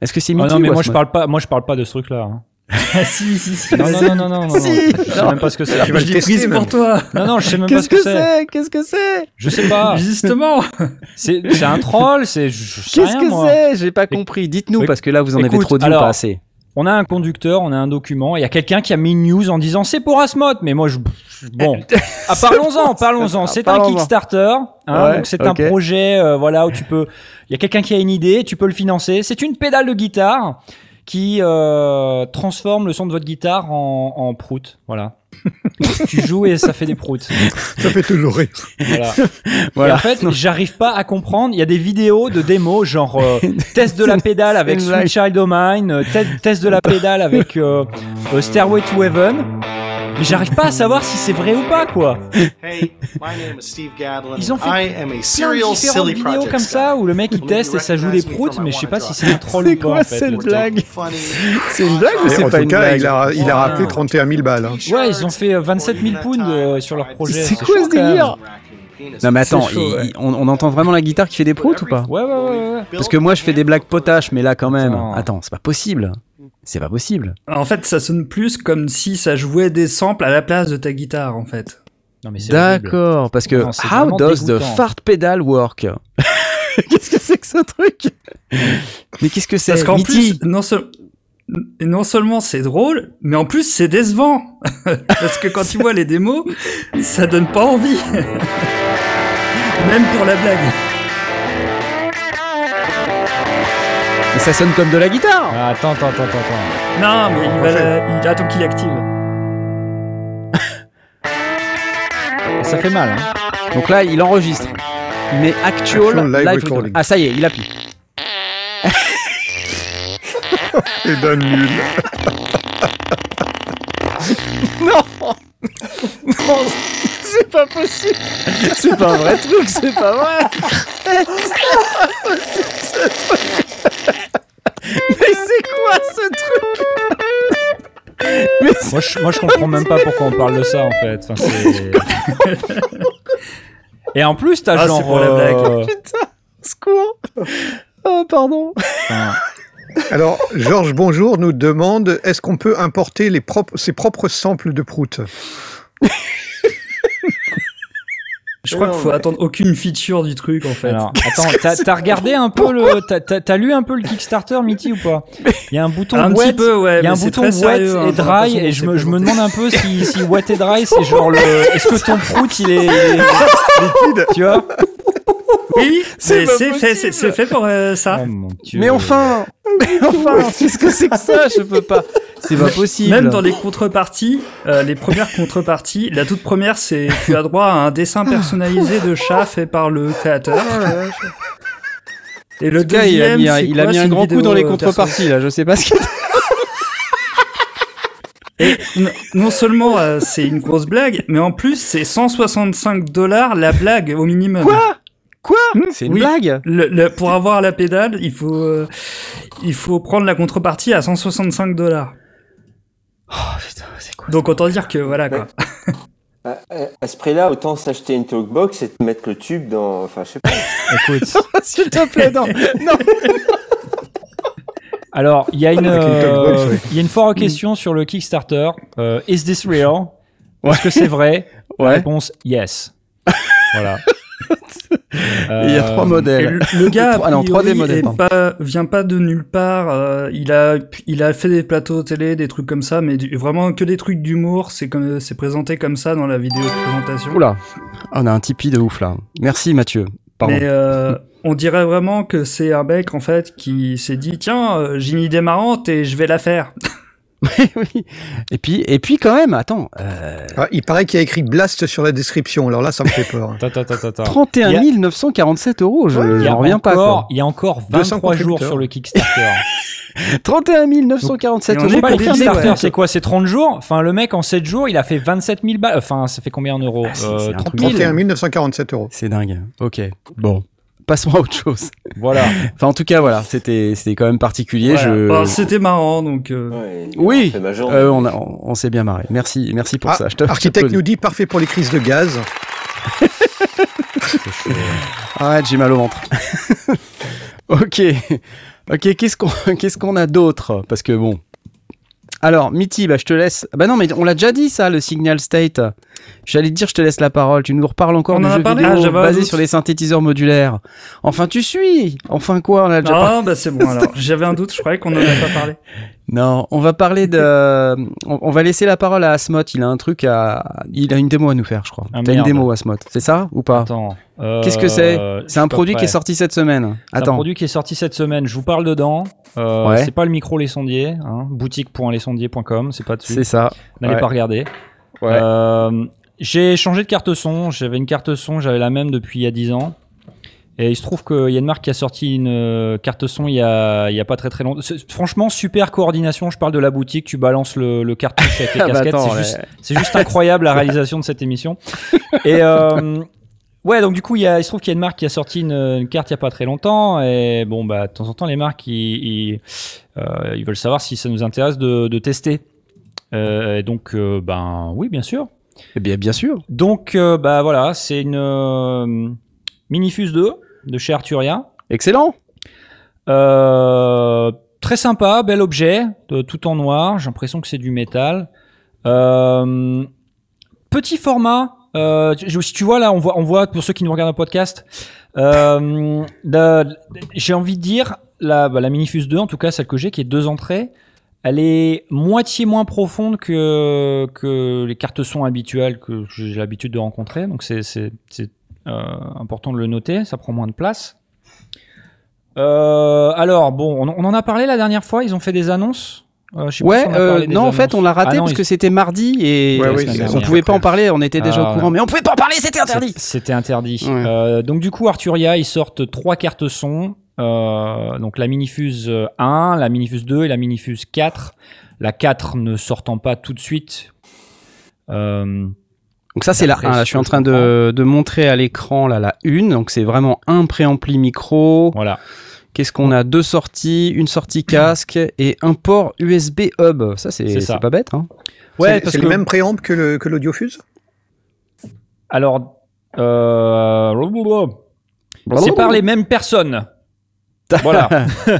Est-ce que c'est Ah Mitty non, mais ou moi je parle pas, moi je parle pas de ce truc-là. hein. Ah, si, si, si. Non, non, non, non, non. Si. Je sais même pas ce que c'est. Tu vas Je le prise pour toi. Non, non, je sais même pas Qu'est-ce ce que que c'est. c'est Qu'est-ce que c'est Je sais pas. Justement. C'est c'est un troll, c'est. Je je sais Qu'est-ce rien, que moi. c'est J'ai pas compris. Dites-nous parce que là, vous en avez trop dit ou alors, pas assez. On a un conducteur, on a un document, il y a quelqu'un qui a mis une news en disant c'est pour Asmoth, mais moi je bon, ah, parlons-en, parlons-en. C'est un Parlons-en. Kickstarter, hein, Ouais, donc c'est un projet, euh, voilà où tu peux, il y a quelqu'un qui a une idée, tu peux le financer. C'est une pédale de guitare qui euh, transforme le son de votre guitare en, en prout, voilà. tu joues et ça fait des proutes. Ça fait toujours rire. Voilà. Voilà. Et en fait, j'arrive pas à comprendre. Il y a des vidéos de démos, genre euh, test de la pédale avec. Sweet Child O' Mine, euh, te- test de la pédale avec euh, euh, Stairway to Heaven. Mais j'arrive pas à savoir si c'est vrai ou pas, quoi. Hey, my name is Steve Gadlin. Ils ont fait I am a Plein de différentes vidéos comme ça où le mec il teste et ça joue des proutes, mais je sais pas si c'est un troll C'est ou pas. quoi en fait, cette blague. C'est une blague ou c'est en pas tout une cas, blague il a, il a Ouais. rappelé 31 000 balles. hein. Ouais, ils ont fait euh, 27 000 pounds euh, sur leur projet. C'est quoi ce délire Non mais attends, C'est chaud, il- ouais. il- on, on entend vraiment la guitare qui fait des proutes ou pas Ouais, ouais, ouais, ouais. Parce que moi je fais des blagues potaches, mais là quand même, attends, c'est pas possible. C'est pas possible. En fait, ça sonne plus comme si ça jouait des samples à la place de ta guitare, en fait. Non, mais c'est horrible. D'accord, parce que Non, how does the fart pedal work? Qu'est-ce que c'est que ce truc? Mais qu'est-ce que c'est? Parce qu'en plus, non, seul- non seulement c'est drôle, mais en plus c'est décevant. Parce que quand tu vois les démos, ça donne pas envie. Même pour la blague. Mais ça sonne comme de la guitare Ah, attends, attends, attends, attends. Non, mais il, va la- il attend qu'il active. Ça fait mal, hein. Donc là, il enregistre. Il met actual, Actual live live, recording. recording. Ah, ça y est, il appuie. Et donne nul. Non Non, c'est pas possible. C'est pas un vrai truc, c'est pas vrai. Mais c'est quoi ce truc? Mais c'est- Moi je, moi, je comprends même pas pourquoi on parle de ça, en fait. Enfin, c'est- Et en plus, t'as Ah, c'est genre. pour la euh, Putain, secours. Oh, pardon. enfin, Alors, Georges Bonjour nous demande est-ce qu'on peut importer les propres, ses propres samples de prout? Je crois qu'il faut mais- attendre aucune feature du truc en fait. Alors, attends, t'as- t'as regardé un peu le, t'as- lu un peu le Kickstarter, Mitty ou pas? Il y a un bouton un wet, petit peu, ouais. il y a un bouton wet sérieux, hein, et la dry, et je me, je me présenté. demande un peu si, si wet et dry, c'est genre le, est-ce que ton prout il est, il est- tu vois? Oui, C'est fait, pour euh, ça. Oh. Mais enfin Mais enfin Qu'est-ce que c'est que ça Je peux pas? C'est pas possible. Même dans les contreparties, euh, les premières contreparties, la toute première, c'est tu as droit à un dessin personnalisé de chat fait par le créateur. Et le Le gars, il a deuxième, mis il a mis un grand coup dans les euh, contreparties là. Je sais pas ce qu'il Et non seulement euh, c'est une grosse blague, mais en plus c'est 165 dollars la blague au minimum. Quoi? Quoi C'est une Oui. blague Le- le- pour avoir la pédale, il faut euh, il faut prendre la contrepartie à 165 dollars. Oh putain, c'est quoi Donc autant dire que voilà quoi. À, à- à ce prix-là, autant s'acheter une talkbox et te mettre le tube dans. Enfin, je sais pas. Écoute, S'il te plaît, non Non alors il y a une, euh, y a une forte question sur le Kickstarter. Euh, is this real? Est-ce que c'est vrai? La réponse yes. Voilà. Il y a Euh, trois Et modèles. le, le gars, Ah non, a 3D priori, modèle, est pardon. pas, vient pas de nulle part. euh, il a, il a fait des plateaux télé, des trucs comme ça, mais du- vraiment que des trucs d'humour. C'est comme, c'est présenté comme ça dans la vidéo de présentation. Oula On a un Tipeee de ouf là. Merci Mathieu. Pardon. Mais euh, on dirait vraiment que c'est un mec en fait qui s'est dit tiens, euh, j'ai une idée marrante et je vais la faire. oui. Et puis, et puis quand même, attends. euh, Ah, il paraît qu'il y a écrit Blast sur la description. Alors là, ça me fait peur. Attends, attends, attends, attends. 31 Il y a- 947 euros. Je a j'en reviens pas quoi. Il y a encore 200 23 jours sur le Kickstarter. 31 947 Et on euros. pas pas le pour faire des Kickstarter, ouais. c'est quoi C'est 30 jours? Enfin, le mec en 7 jours, il a fait 27 000 balles. Enfin, ça fait combien en euros? Ah, c'est- Euh, c'est un 30 truc 000 31 947 euros. C'est dingue. Ok. Bon. Passons à autre chose. Voilà. Enfin, en tout cas, voilà, c'était, c'était quand même particulier. Voilà. Je... Bon, C'était marrant donc. euh, Ouais, Oui. Euh, on, a- on, on s'est bien marré. Merci, merci pour Ah, ça. Je Architecte nous dit parfait pour les crises de gaz. Arrête, j'ai mal au ventre. ok. Ok, qu'est-ce qu'on qu'est-ce qu'on a d'autre? Parce que bon. Alors, Mitty, bah, je te laisse. Bah non, mais on l'a déjà dit ça, le Signal State. J'allais te dire, je te laisse la parole. Tu nous reparles encore On du en parlé vidéo Ah, sur les synthétiseurs modulaires. Enfin, tu suis. Enfin quoi On a déjà parlé Ah bah c'est bon alors. J'avais un doute, je croyais qu'on en avait pas parlé. Non, on va parler de. on, va laisser la parole à Asmot. Il a un truc à. Il a une démo à nous faire, je crois. Ah, T'as une démo, Asmot. C'est ça ou pas Attends. euh, Qu'est-ce que c'est C'est un produit qui est sorti cette semaine. C'est un Attends. produit qui est sorti cette semaine. Je vous parle dedans. Euh, Ouais. C'est pas le micro Les Sondiers. Hein. Boutique.lesondiers.com. C'est pas dessus. C'est ça. N'allez Ouais. pas regarder. Ouais. Euh, j'ai changé de carte son. J'avais une carte son, j'avais la même depuis il y a 10 ans. Et il se trouve qu'il y a une marque qui a sorti une euh, carte son il y a, il y a pas très très longtemps. Franchement, super coordination. Je parle de la boutique, tu balances le, le cartouche avec les Ah bah casquettes. c'est juste, incroyable la réalisation de cette émission. Et euh, ouais, donc du coup, il, y a, il se trouve qu'il y a une marque qui a sorti une, une carte il y a pas très longtemps. Et bon, bah de temps en temps, les marques ils, ils, euh, ils veulent savoir si ça nous intéresse de, de tester. Euh, et donc, ben oui, bien sûr. Eh bien, bien sûr. Donc, bah voilà, c'est une Minifuse 2 de chez Arturia. Excellent. Euh, très sympa, bel objet, de- tout en noir. J'ai l'impression que c'est du métal. Euh, petit format. Euh, tu- si tu vois là, on voit, on voit pour ceux qui nous regardent en podcast. euh, j'ai envie de dire la, bah, la Minifuse 2, en tout cas celle que j'ai, qui est deux entrées. Elle est moitié moins profonde que, que les cartes son habituelles que j'ai l'habitude de rencontrer. Donc c'est important de le noter. Ça prend moins de place. Euh, alors, bon, on, on en a parlé la dernière fois. Ils ont fait des annonces. Euh, je Ouais, si euh, des non, en fait, on l'a raté Ah non, parce ils- que c'était mardi et Ouais, euh, oui, on pouvait pas en parler, on était déjà Ah, au courant, mais on pouvait pas en parler, c'était interdit. C'était interdit. Ouais. Euh, donc du coup, Arturia, ils sortent trois cartes son. Euh, donc la Minifuse 1, la Minifuse 2 et la Minifuse 4. La 4 ne sortant pas tout de suite. Euh, Donc ça c'est la D'après 1, là, ce je suis en train de, de montrer à l'écran là la 1, donc c'est vraiment un préampli micro. voilà. Qu'est-ce qu'on a? Deux sorties, une sortie casque et un port USB hub. Ça c'est pas bête, hein Ouais, c'est que le même préamp que le- que l'audiofuse alors, euh, c'est par les mêmes personnes. Voilà.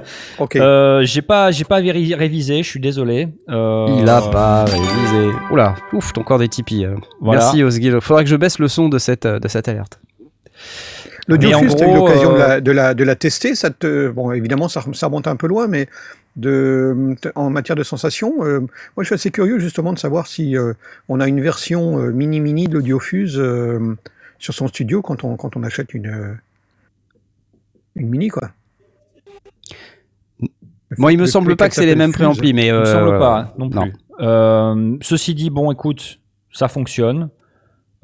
Ok. Euh, j'ai pas, j'ai pas révisé. Je suis désolé. Euh, Il a pas révisé. Oula, ouf, ton corps des tipis. euh. Voilà. Merci Osgil. Faudra que je baisse le son de cette, euh, de cette alerte. L'audio mais en fuse, t'as eu l'occasion de, euh, la, de, la, de la tester. Ça te, bon, évidemment, ça, ça remonte un peu loin, mais de, en matière de sensation, euh, moi, je suis assez curieux justement de savoir si euh, on a une version euh, mini-mini de l'audiofuse euh, sur son studio quand on, quand on achète une, une mini, quoi. Moi, il me Le- semble le pas que c'est les mêmes préamplis, mais. Il me euh, semble pas hein, non non. plus. Euh, ceci dit, bon, écoute, ça fonctionne.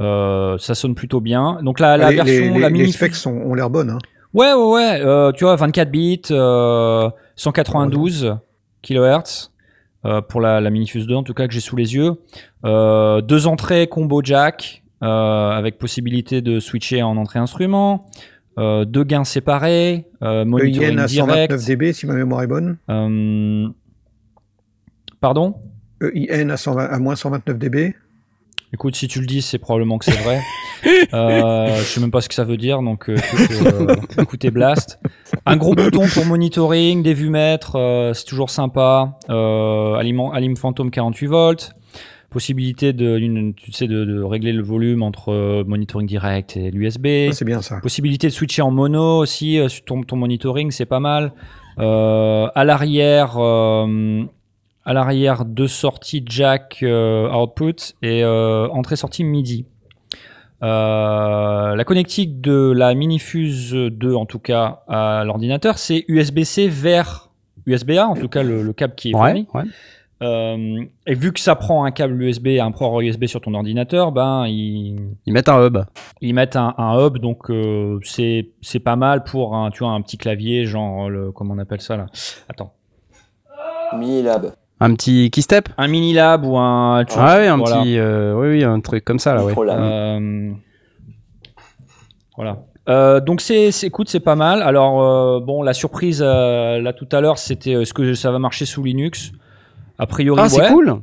Euh, ça sonne plutôt bien. Donc la, la les, version, les- la les mini. specs sont, ont l'air bonnes. Hein. Ouais, ouais, ouais. euh, tu vois, 24 bits, euh, 192 kHz euh, pour la, la Minifuse 2, en tout cas, que j'ai sous les yeux. Euh, deux entrées combo jack euh, avec possibilité de switcher en entrée instrument. Euh, deux gains séparés, euh, monitoring EIN à 129 direct. dB si ma mémoire est bonne. Euh, pardon? EIN à, 120 à moins 129 dB. Écoute, si tu le dis, c'est probablement que c'est vrai. euh, je sais même pas ce que ça veut dire, donc euh, écoute, euh, écoutez Blast. Un gros bouton pour monitoring, des vues-mètres, euh, c'est toujours sympa. Euh, aliment, Alim Phantom 48 volts. Possibilité de, une- tu sais, de, de régler le volume entre euh, monitoring direct et l'USB. C'est bien ça. Possibilité de switcher en mono aussi euh, sur ton, ton monitoring, c'est pas mal. Euh, à l'arrière, euh, à l'arrière deux sorties jack euh, output et euh, entrée-sortie MIDI. Euh, la connectique de la Minifuse 2, en tout cas, à l'ordinateur, c'est USB-C vers USB-A, en tout cas le, le câble qui est fourni. Ouais, ouais. Euh, et vu que ça prend un câble USB, un port USB sur ton ordinateur, ben il, Ils mettent un hub. ils mettent un, un hub, donc euh, c'est c'est pas mal pour un, tu vois, un petit clavier, genre le comment on appelle ça là? Attends, Mini Lab. Un petit keystep? Un mini lab ou un. tu vois, Ah oui, un voilà. petit. euh, oui, oui, un truc comme ça là, ouais. Euh, voilà. Euh, donc c'est, c'est- écoute, c'est pas mal. Alors euh, bon, la surprise euh, là tout à l'heure, c'était est-ce que ça va marcher sous Linux? A priori, Ah, c'est cool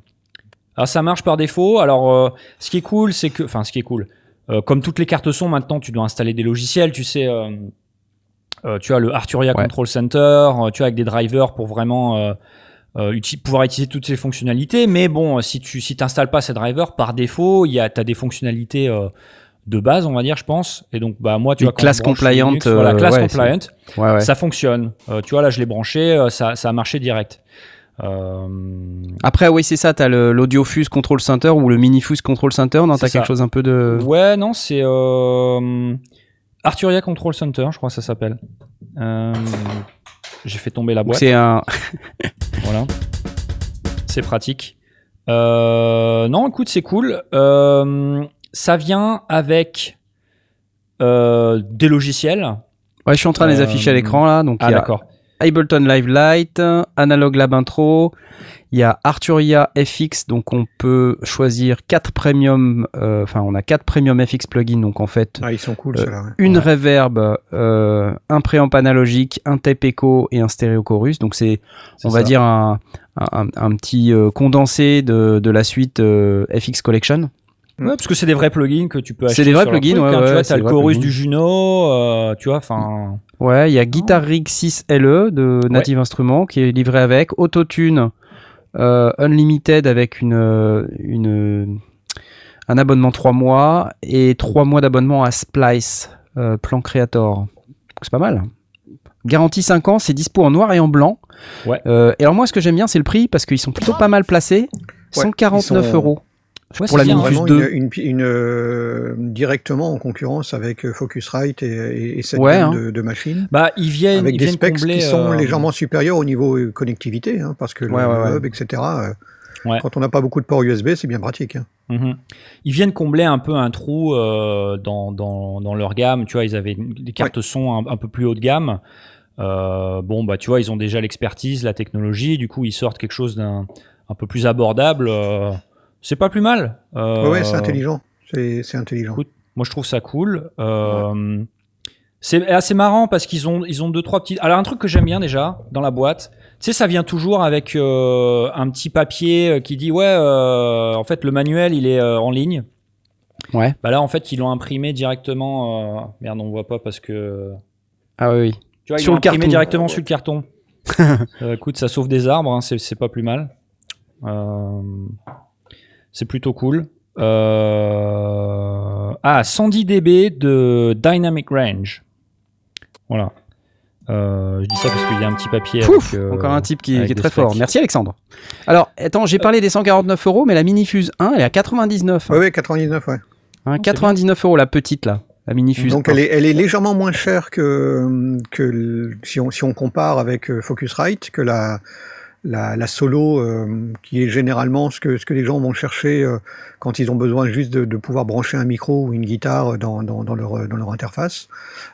Alors ça marche par défaut. Alors euh, ce qui est cool, c'est que, enfin ce qui est cool, euh, comme toutes les cartes son maintenant, tu dois installer des logiciels. Tu sais, euh, tu as le Arturia Ouais. Control Center, tu as avec des drivers pour vraiment uti- pouvoir utiliser toutes ces fonctionnalités. Mais bon, si tu si t'installes pas ces drivers par défaut, il y a t'as des fonctionnalités de base, on va dire, je pense. Et donc bah moi, tu vois, classe compliant, voilà, classe ouais, compliant. Ouais, ouais. Ça fonctionne. Euh, tu vois, là, je l'ai branché, euh, ça, ça a marché direct. Euh, Après, oui, c'est ça. T'as le- l'audiofuse control center ou le minifuse control center. Non, C'est t'as ça. quelque chose un peu de. Ouais, non, c'est euh, Arturia Control Center, je crois que ça s'appelle. Euh, J'ai fait tomber la boîte. C'est un. Voilà. C'est pratique. Euh, non, écoute, c'est cool. Euh, ça vient avec euh, des logiciels. Ouais, je suis en train de les afficher à l'écran là. Donc, Ah, d'accord. Ableton Live Lite, Analog Lab Intro. Il y a Arturia FX, donc on peut choisir quatre premium. euh, Enfin, on a quatre premium FX plugins. Donc en fait, Ah, ils sont cool, Euh, ouais. une Ouais. reverb, euh, un préamp analogique, un tape echo et un stéréo chorus. Donc c'est, on va dire, un, un, un petit condensé de, de la suite FX Collection. Ouais, parce que c'est des vrais plugins que tu peux acheter. C'est des vrais plugins, truc, ouais, hein, ouais, tu vois, t'as le chorus plugins. du Juno, euh, tu vois, enfin. Ouais, il y a Guitar Rig 6 LE de Native Instruments qui est livré avec Autotune euh, Unlimited avec une, euh, une un abonnement 3 mois et 3 mois d'abonnement à Splice euh, Plan Creator. C'est pas mal. Garantie 5 ans, c'est dispo en noir et en blanc. Ouais. Et alors moi, ce que j'aime bien, c'est le prix parce qu'ils sont plutôt pas mal placés. Ouais, 149 ils sont- euros. Ouais, Pour la bien, Minifuse Vraiment 2. une, une, une, euh, directement en concurrence avec euh, Focusrite et, et, et cette Ouais, gamme hein. de, de machines. Bah, ils viennent, Avec ils des viennent specs combler. qui sont euh, légèrement supérieurs au niveau connectivité, hein, parce que le, Ouais, ouais, le ouais. hub, etc., euh, Ouais. quand on n'a pas beaucoup de ports USB, c'est bien pratique. hein. Mhm. Ils viennent combler un peu un trou euh, dans, dans, dans leur gamme. Tu vois, ils avaient des cartes son un, un peu plus haut de gamme. Euh, bon, bah, tu vois, ils ont déjà l'expertise, la technologie. Du coup, ils sortent quelque chose d'un un peu plus abordable. euh, c'est pas plus mal. Euh, Ouais, ouais, c'est intelligent. C'est c'est intelligent. Écoute, Moi, je trouve ça cool. Euh, C'est assez marrant parce qu'ils ont, ils ont deux, trois petits. Alors, un truc que j'aime bien déjà dans la boîte, tu sais, ça vient toujours avec euh, un petit papier euh, qui dit Ouais, euh, en fait, le manuel, il est euh, en ligne. Ouais. Bah là, en fait, ils l'ont imprimé directement. euh, Merde, on voit pas parce que. Ah oui, oui. Tu vois, ils Sur l'ont le imprimé carton. directement sur le carton. Euh, écoute, ça sauve des arbres, hein, c'est c'est pas plus mal. Euh, c'est plutôt cool. Euh, Ah, 110 dB de Dynamic Range. Voilà. Euh, je dis ça parce qu'il y a un petit papier. Pouf, avec, euh, encore un type qui, est très fort. Merci Alexandre. Alors, attends, j'ai parlé des 149 euros, mais la Minifuse 1, elle est à 99. hein. Ouais, ouais, 99, ouais. Hein, 99 euros la petite là, la Minifuse. Donc 1. elle est, elle est légèrement moins chère que, que si, on, si on compare avec Focusrite, que la, la, la solo, euh, qui est généralement ce que, ce que les gens vont chercher euh, quand ils ont besoin juste de, de pouvoir brancher un micro ou une guitare dans, dans, dans leur, dans leur interface.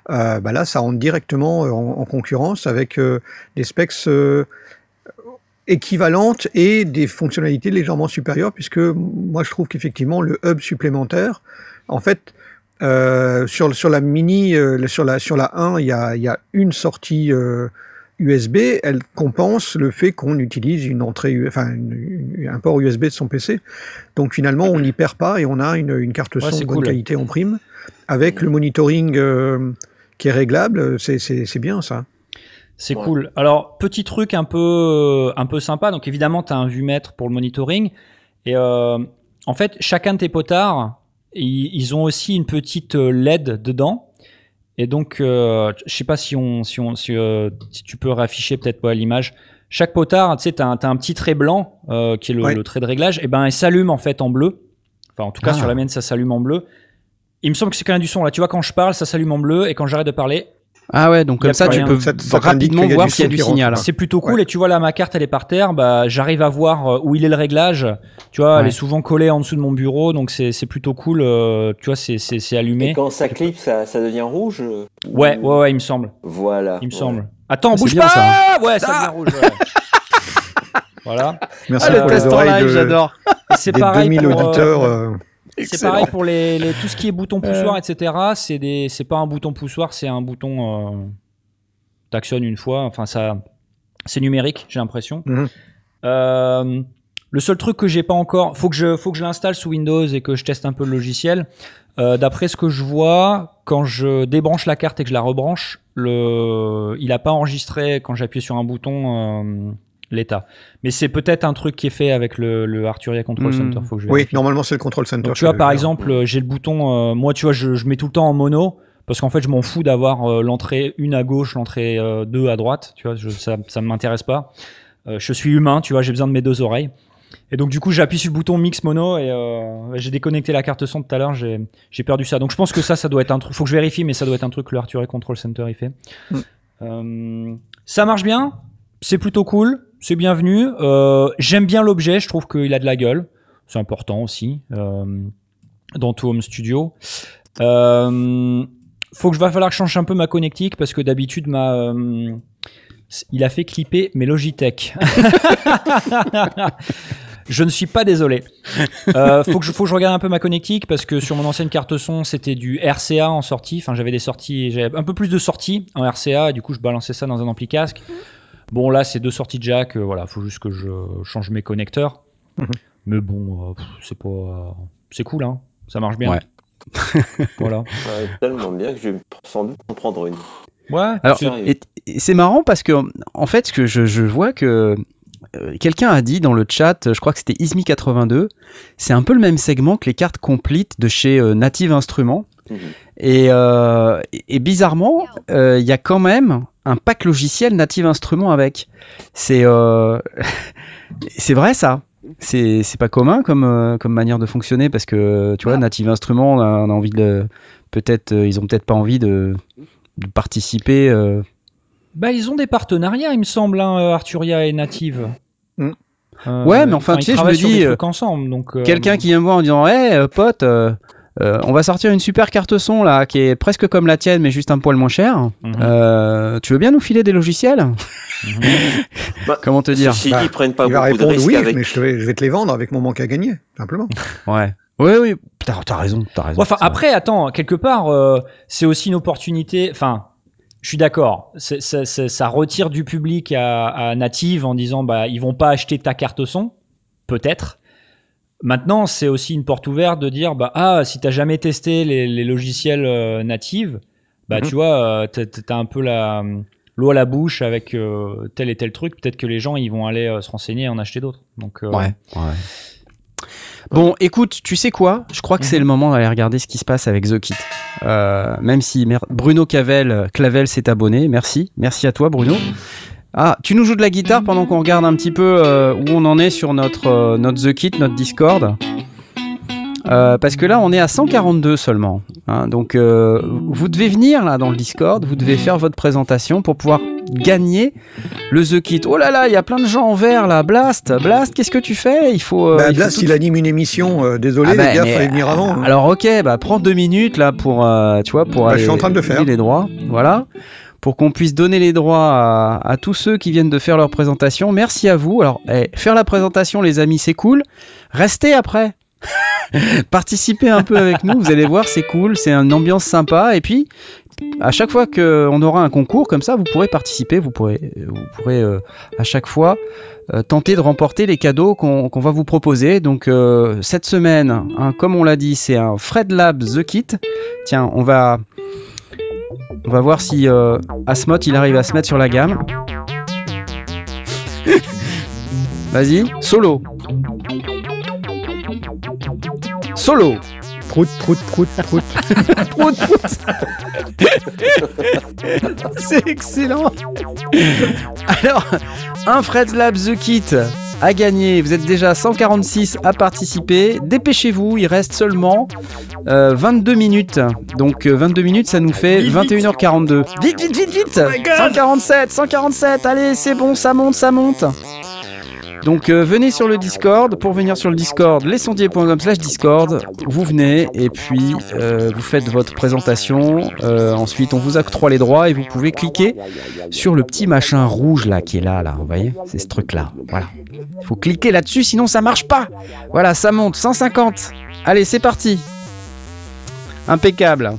Euh, bah là, ça rentre directement en, en concurrence avec des specs équivalentes et des fonctionnalités légèrement supérieures, puisque moi je trouve qu'effectivement le hub supplémentaire, en fait, euh, sur, sur la mini, euh, sur, la, sur la 1, il y a, y a une sortie euh, USB, elle compense le fait qu'on utilise une entrée, enfin une- un port USB de son PC. Donc finalement, on n'y perd pas et on a une, une carte son de bonne cool. qualité en prime, avec le monitoring euh, qui est réglable. C'est- bien ça. C'est Ouais. cool. Alors, petit truc un peu, un peu sympa. Donc, évidemment, tu as un vue-mètre pour le monitoring. Et euh, en fait, chacun de tes potards, ils, ils ont aussi une petite euh, LED dedans. Et donc, euh, je sais pas si, on, si, on, si, euh, si tu peux réafficher peut-être pas l'image. Chaque potard, tu sais, tu as, un petit trait blanc euh, qui est le, Ouais. le trait de réglage. Et ben, il s'allume en fait en bleu. Enfin, en tout cas, Ah. sur la mienne, ça s'allume en bleu. Il me semble que c'est quand même du son. Là, tu vois, quand je parle, ça s'allume en bleu. Et quand j'arrête de parler, Ah ouais, donc comme ça, tu rien. peux Ça ça rapidement voir s'il y a du signal. quoi. C'est plutôt cool. Ouais. Et tu vois, là, ma carte, elle est par terre. Bah, j'arrive à voir euh, où il est le réglage. Tu vois, elle est souvent collée en dessous de mon bureau. Donc, c'est c'est plutôt cool. euh, tu vois, c'est- c'est c'est allumé. Et quand ça clip, ça, ça devient rouge euh, Ouais, ou- ouais, ouais, il me semble. Voilà. Il me ouais. semble. Attends, C'est bouge bien, pas ça. Ouais, ça devient rouge. ouais. voilà. Merci Ah, le pour les test en oreilles live, j'adore. C'est des pareil 2000 pour, euh, auditeurs. Euh, C'est pareil pour les, les- tout ce qui est bouton poussoir, etc. C'est des, c'est pas un bouton poussoir, c'est un bouton. Euh, T'actionnes une fois. Enfin, ça, c'est numérique, j'ai l'impression. Mhm. Euh, le seul truc que j'ai pas encore, faut que je, faut que je l'installe sous Windows et que je teste un peu le logiciel. Euh, D'après ce que je vois, quand je débranche la carte et que je la rebranche, le, il a pas enregistré quand j'appuie sur un bouton euh, l'état. Mais c'est peut-être un truc qui est fait avec le, le Arturia Control Mhm. Center. Faut que je Oui, normalement c'est le control center. Donc, tu vois, par exemple, euh, j'ai le bouton. euh, moi, tu vois, je, je mets tout le temps en mono parce qu'en fait, je m'en fous d'avoir euh, l'entrée 1 à gauche, l'entrée 2 à droite. Tu vois, je, ça, ça ne m'intéresse pas. Euh, je suis humain, tu vois, j'ai besoin de mes deux oreilles. Et donc, du coup, j'appuie sur le bouton mix mono et euh, j'ai déconnecté la carte son tout à l'heure. J'ai j'ai perdu ça. Donc, je pense que ça, ça doit être un truc. Faut que je vérifie, mais ça doit être un truc que le Arturia Control Center il fait. Mm. Euh, ça marche bien. C'est plutôt cool. C'est bienvenu. Euh, J'aime bien l'objet. Je trouve qu'il a de la gueule. C'est important aussi. Euh, dans tout Home Studio. Euh, faut que je va falloir que je change un peu ma connectique parce que d'habitude ma euh, il a fait clipper mes Logitech. je ne suis pas désolé. Euh, faut que je regarde un peu ma connectique parce que sur mon ancienne carte son c'était du RCA en sortie. Enfin j'avais des sorties, j'avais un peu plus de sorties en RCA et du coup je balançais ça dans un ampli casque. Bon là c'est deux sorties jack. euh, voilà faut juste que je change mes connecteurs. Mhm. Mais bon euh, c'est pas euh, c'est cool hein. Ça marche bien. Ouais. voilà. Ouais, tellement bien que je vais sans doute en prendre une. Ouais. Alors, Sérieux. et, et c'est marrant parce que, en fait, ce que je, je vois que euh, quelqu'un a dit dans le chat, je crois que c'était Ismi82, c'est un peu le même segment que les cartes complete de chez euh, Native Instruments. Mhm. Et, euh, bizarrement, euh, il y a quand même un pack logiciel Native Instruments avec. C'est euh, c'est vrai ça. C'est c'est pas commun comme, euh, comme manière de fonctionner parce que tu vois, Native Instruments, on a, on a envie de. Peut-être, euh, ils ont peut-être pas envie de, de participer. euh, Bah, ils ont des partenariats, il me semble, hein, Arturia et Native. Mm. Euh, Ouais, mais enfin, tu sais, je me dis, ensemble, donc. euh, Quelqu'un qui vient me voir en disant Hé, euh, pote, euh, on va sortir une super carte son là, qui est presque comme la tienne, mais juste un poil moins cher. Mhm. Euh, tu veux bien nous filer des logiciels Mhm. Bah, Comment te dire Ceci Bah, dit, ils prennent pas il va beaucoup de répondre risques oui, avec. mais je vais, je vais te les vendre avec mon manque à gagner, simplement. Ouais. Oui, oui, t'as t'as raison, t'as raison. Ouais, Enfin, après, attends, quelque part, euh, c'est aussi une opportunité. Enfin, je suis d'accord. ça retire du public à, à Native en disant, bah, ils vont pas acheter ta carte son, peut-être. Maintenant, c'est aussi une porte ouverte de dire, bah, ah, si t'as jamais testé les, les logiciels euh, Native, bah, Mhm. tu vois, euh, t'as- un peu la l'eau à la bouche avec euh, tel et tel truc, peut-être que les gens ils vont aller euh, se renseigner et en acheter d'autres. Donc euh, Ouais. Bon, écoute, tu sais quoi? Je crois que c'est le moment d'aller regarder ce qui se passe avec The Kit. Euh, même si mer- Bruno Cavel, Clavel s'est abonné, merci, merci à toi Bruno. Ah, tu nous joues de la guitare pendant qu'on regarde un petit peu euh, où on en est sur notre, euh, notre The Kit, notre Discord. Euh, parce que là, on est à 142 seulement. hein. donc, vous devez venir là dans le Discord, vous devez faire votre présentation pour pouvoir gagner le The Kit. Oh là là, il y a plein de gens en vert là. Blast, Blast, qu'est-ce que tu fais? Il faut. euh, Bah, il faut Blast, tout- il anime une émission. euh, désolé, Ah bah, les gars, mais, fallait venir avant. hein. Alors ok, bah prends deux minutes là pour, euh, tu vois, pour Bah, aller je suis en train de le faire. les droits, voilà, pour qu'on puisse donner les droits à, tous ceux qui viennent de faire leur présentation. Merci à vous. Alors, eh, faire la présentation, les amis, c'est cool. Restez après. Participez un peu avec nous, vous allez voir, c'est cool, c'est une ambiance sympa. Et puis, à chaque fois qu'on aura un concours comme ça, vous pourrez participer, vous pourrez, vous pourrez euh, à chaque fois euh, tenter de remporter les cadeaux qu'on qu'on va vous proposer. Donc euh, cette semaine, hein, comme on l'a dit, c'est un Fred Lab The Kit. Tiens, on va, on va voir si euh, Asmod il arrive à se mettre sur la gamme. Vas-y, solo. Solo. Prout, prout, prout, prout. Prout, prout. C'est excellent. Alors, un Fred Lab The Kit à gagner. Vous êtes déjà 146 à participer. Dépêchez-vous, il reste seulement euh, 22 minutes. Donc euh, 22 minutes, ça nous fait Vite, vite. 21h42. Vite, vite, vite, vite my God. 147, 147, allez, c'est bon, ça monte, ça monte. Donc euh, venez sur le Discord. Pour venir sur le Discord, lesondiers.com slash Discord. Vous venez et puis euh, vous faites votre présentation. Euh, ensuite, on vous octroie les droits et vous pouvez cliquer sur le petit machin rouge là qui est là, là. Vous voyez? C'est ce truc là. Voilà. Il faut cliquer là-dessus, sinon ça marche pas. Voilà, ça monte. 150. Allez, c'est parti. Impeccable.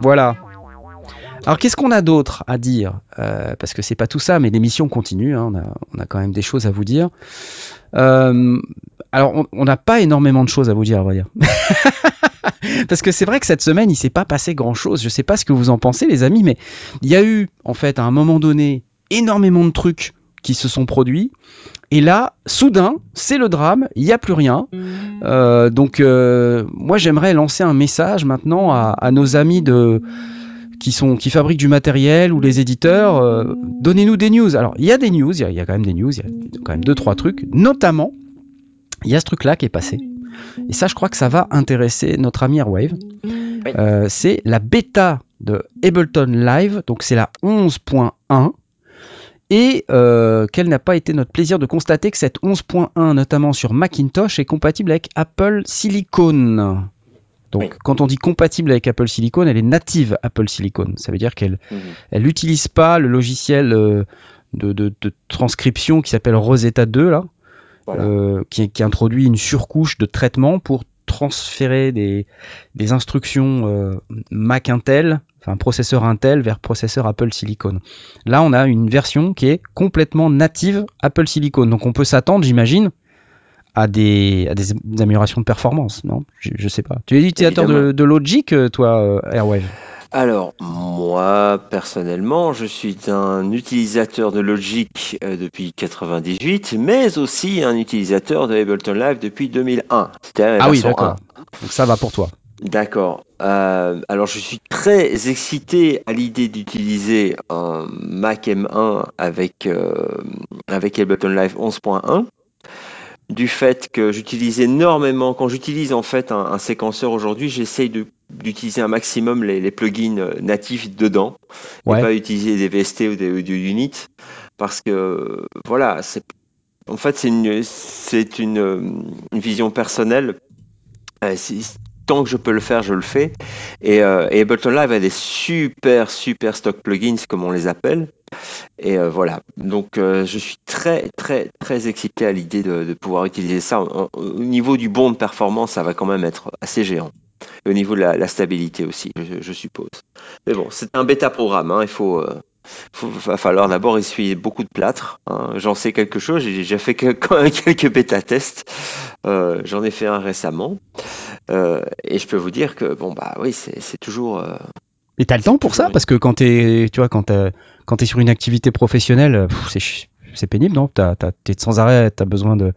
Voilà. Alors qu'est-ce qu'on a d'autre à dire? Euh, Parce que c'est pas tout ça, mais l'émission continue. hein, on, a, on a quand même des choses à vous dire. Euh, alors on- n'a pas énormément de choses à vous dire, à vrai dire. Parce que c'est vrai que cette semaine, il s'est pas passé grand-chose. Je sais pas ce que vous en pensez, les amis, mais il y a eu, en fait, à un moment donné, énormément de trucs qui se sont produits. Et là, soudain, c'est le drame, il n'y a plus rien. Euh, donc, moi, j'aimerais lancer un message maintenant à nos amis de, qui, sont, qui fabriquent du matériel ou les éditeurs. euh, Donnez-nous des news. Alors, il y a des news, il y a- il y, a quand même des news, il y a quand même deux, trois trucs. Notamment, il y a ce truc-là qui est passé. Et ça, je crois que ça va intéresser notre ami Airwave. Euh, c'est la bêta de Ableton Live, donc c'est la 11.1. Et euh, quel n'a pas été notre plaisir de constater que cette 11.1, notamment sur Macintosh, est compatible avec Apple Silicon. Donc, Oui. quand on dit compatible avec Apple Silicon, elle est native Apple Silicon. Ça veut dire qu'elle Mhm. elle n'utilise pas le logiciel euh, de, de- de transcription qui s'appelle Rosetta 2, là, Voilà. euh, qui, qui introduit une surcouche de traitement pour transférer des, des instructions euh, Mac Intel, enfin processeur Intel vers processeur Apple Silicon. Là, on a une version qui est complètement native Apple Silicon. Donc on peut s'attendre, j'imagine, à des, à des améliorations de performance, non? Je, je sais pas. Tu es utilisateur de, Logic, euh, toi, euh, Airwave? Alors, moi, personnellement, je suis un utilisateur de Logic euh, depuis 98, mais aussi un utilisateur de Ableton Live depuis 2001. C'était la Ah oui, d'accord. Donc ça va pour toi. 1. D'accord. Euh, alors, je suis très excité à l'idée d'utiliser un Mac M1 avec, euh, avec Ableton Live 11.1 du fait que j'utilise énormément, quand j'utilise en fait un, un séquenceur aujourd'hui, j'essaye d'utiliser un maximum les, les plugins euh, natifs dedans Ouais. et pas utiliser des VST ou des audio units parce que voilà, c'est en fait c'est une c'est une, euh, une vision personnelle. Euh, tant que je peux le faire, je le fais. Et, euh, et Ableton Live a des super super stock plugins comme on les appelle. Et euh, voilà, donc euh, je suis très très très excité à l'idée de, pouvoir utiliser ça. Au, au niveau du bon de performance, ça va quand même être assez géant. Et au niveau de la, stabilité aussi, je, suppose. Mais bon, c'est un bêta programme. hein, Il faut, euh, faut- va falloir d'abord essuyer beaucoup de plâtre. hein. J'en sais quelque chose. J'ai déjà fait quand même quelques bêta tests. J'en ai fait un récemment. Et je peux vous dire que bon bah oui, c'est toujours Et t'as le temps pour ça Parce que quand t'es, tu vois, quand t'es, quand t'es sur une activité professionnelle, pff, c'est, pénible, non? T'es sans arrêt, t'as besoin de